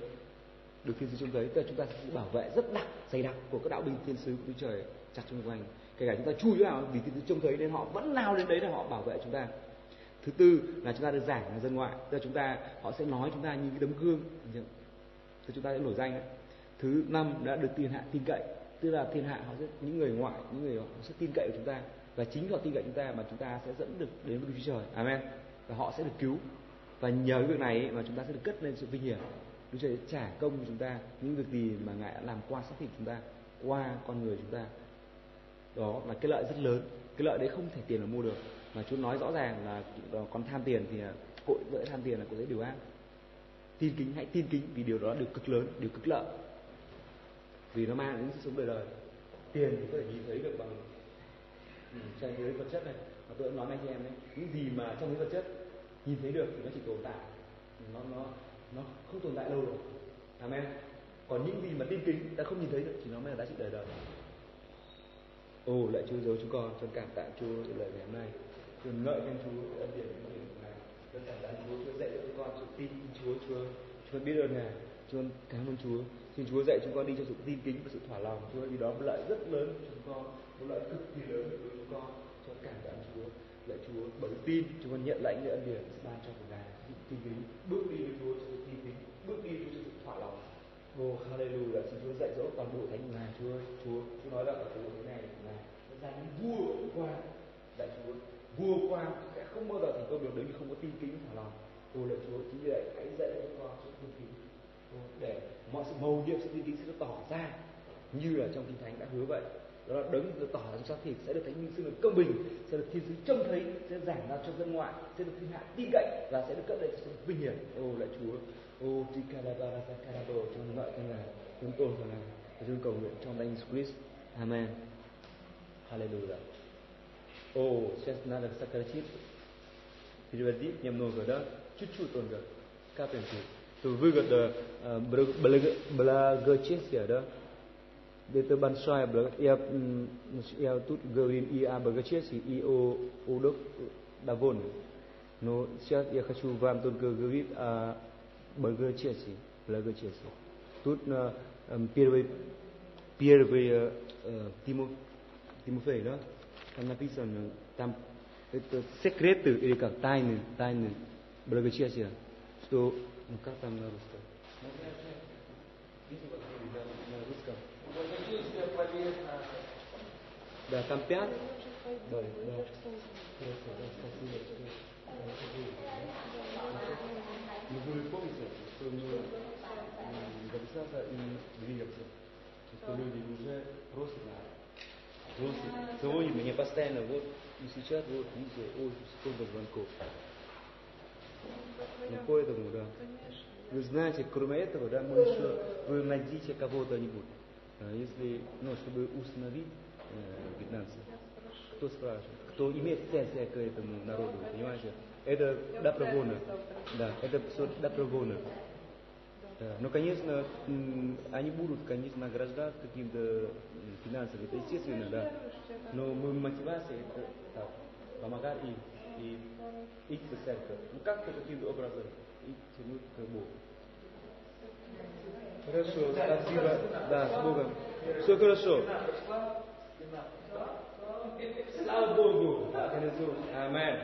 Được thiên sứ trông thấy. Tức là chúng ta sẽ bảo vệ rất đặc dày đặc của các đạo binh thiên sứ của Đức Trời chặt xung quanh. Kể cả chúng ta chui chỗ nào vì thiên sứ trông thấy nên họ vẫn lao đến đấy để họ bảo vệ chúng ta thứ tư là chúng ta được giảng là dân ngoại. Tức là chúng ta, họ sẽ nói chúng ta như cái tấm gương. Thì chúng ta sẽ nổi danh. Đấy thứ năm đã được thiên hạ tin cậy. Tức là thiên hạ họ sẽ, những người ngoại, những người họ sẽ tin cậy của chúng ta. Và chính họ tin cậy chúng ta mà chúng ta sẽ dẫn được đến với Đức Chúa Trời. Amen. Và họ sẽ được cứu. Và nhờ cái việc này mà chúng ta sẽ được cất lên sự vinh hiển. Đức Chúa Trời sẽ trả công cho chúng ta những việc gì mà ngài đã làm qua xác thịt chúng ta, qua con người chúng ta. Đó là cái lợi rất lớn. Cái lợi đấy không thể tiền mà mua được mà chú nói rõ ràng là ờ, con tham tiền thì ờ, cội vỡ tham tiền là cội dễ điều ác. Tin kính, hãy tin kính vì điều đó là điều cực lớn, điều cực lợi. Vì nó mang đến sự sống đời đời. Tiền thì có thể nhìn thấy được bằng trên trong thế giới vật chất này. Mà tôi đã nói với anh em đấy, những gì mà trong thế vật chất nhìn thấy được thì nó chỉ tồn tại. Nó nó nó không tồn tại lâu được amen. Còn những gì mà tin kính ta không nhìn thấy được thì nó mới là giá trị đời đời. Ồ lại chúa giấu chúng con chân cảm tạ chúa lời ngày hôm nay thường ngợi khen Chúa ân điển của Ngài. tôi cảm ơn Chúa, Chúa dạy cho chúng con sự tin Chúa, Chúa, Chúa biết ơn Ngài. Chúa cảm ơn Chúa. Xin Chúa dạy chúng con đi cho sự tin kính và sự thỏa lòng. Chúa vì đó một lợi rất lớn cho chúng con, một lợi cực kỳ lớn đối với chúng con. Cho cảm ơn Chúa. Lạy Chúa bởi tin chúng con nhận lãnh những ân điển ban cho của Ngài. Tin kính bước đi với Chúa sự tin kính, bước đi với sự thỏa lòng. Oh, hallelujah. Xin Chúa dạy dỗ toàn bộ thánh Ngài, Chúa ơi. Chúa, Chúa nói rằng ở chỗ thế này của Ngài, ra những vua qua. Đại Chúa, vua quan sẽ không bao giờ thành công được nếu như không có tin kính thả lòng. Ôi lạy chúa, chính vì vậy, hãy dạy cho con sự tin kính. Để mọi sự mầu nhiệm sự tin kính sẽ được tỏ ra, như là trong kinh thánh đã hứa vậy. Đó là đấng được tỏ ra trong thịt sẽ được thánh minh xưng được công bình, sẽ được thiên sứ trông thấy, sẽ giảng ra cho dân ngoại, sẽ được thiên hạ tin cậy và sẽ được cất lên sự vinh hiển. Ô lạy chúa, ô tikalabarakakarabo trong ngợi con ngài chúng tôn và ngài chúng cầu nguyện trong danh Christ. Amen. Hallelujah. О, сейчас надо сократить, переводить немного, да, чуть-чуть только, капельку, то выгода э, благочестия, да, это большая благо... Я, я тут говорил и о благочестии, и о, о довольны. Но сейчас я хочу вам только говорить о благочестии. благочестии. Тут э, первый, первый э, Тимо, Тимофей, да, Там написано, там это секреты или как тайны, тайны благочестия, что, ну как там на русском? На русском. Да, там пять, Да, да. Ну, вы помните, что мы записаться и двигаться, что люди уже просят звонят мне постоянно, вот, и сейчас вот, видите, ой, сколько звонков. Ну, поэтому, да. Вы знаете, кроме этого, да, мы еще, вы найдите кого-то-нибудь, а если, ну, чтобы установить э, 15. Кто спрашивает? Кто имеет претензия к этому народу, понимаете? Это добровольно. Да, это все добровольно. Да. Но, конечно, м, они будут, конечно, награждать каким-то м, финансово, это естественно, да. Но мы мотивация это так, помогать им и в церковь. Ну как-то каким-то образом и тянуть к Богу. Хорошо, спасибо. Да, с Богом. Все хорошо. Слава Богу. Амен.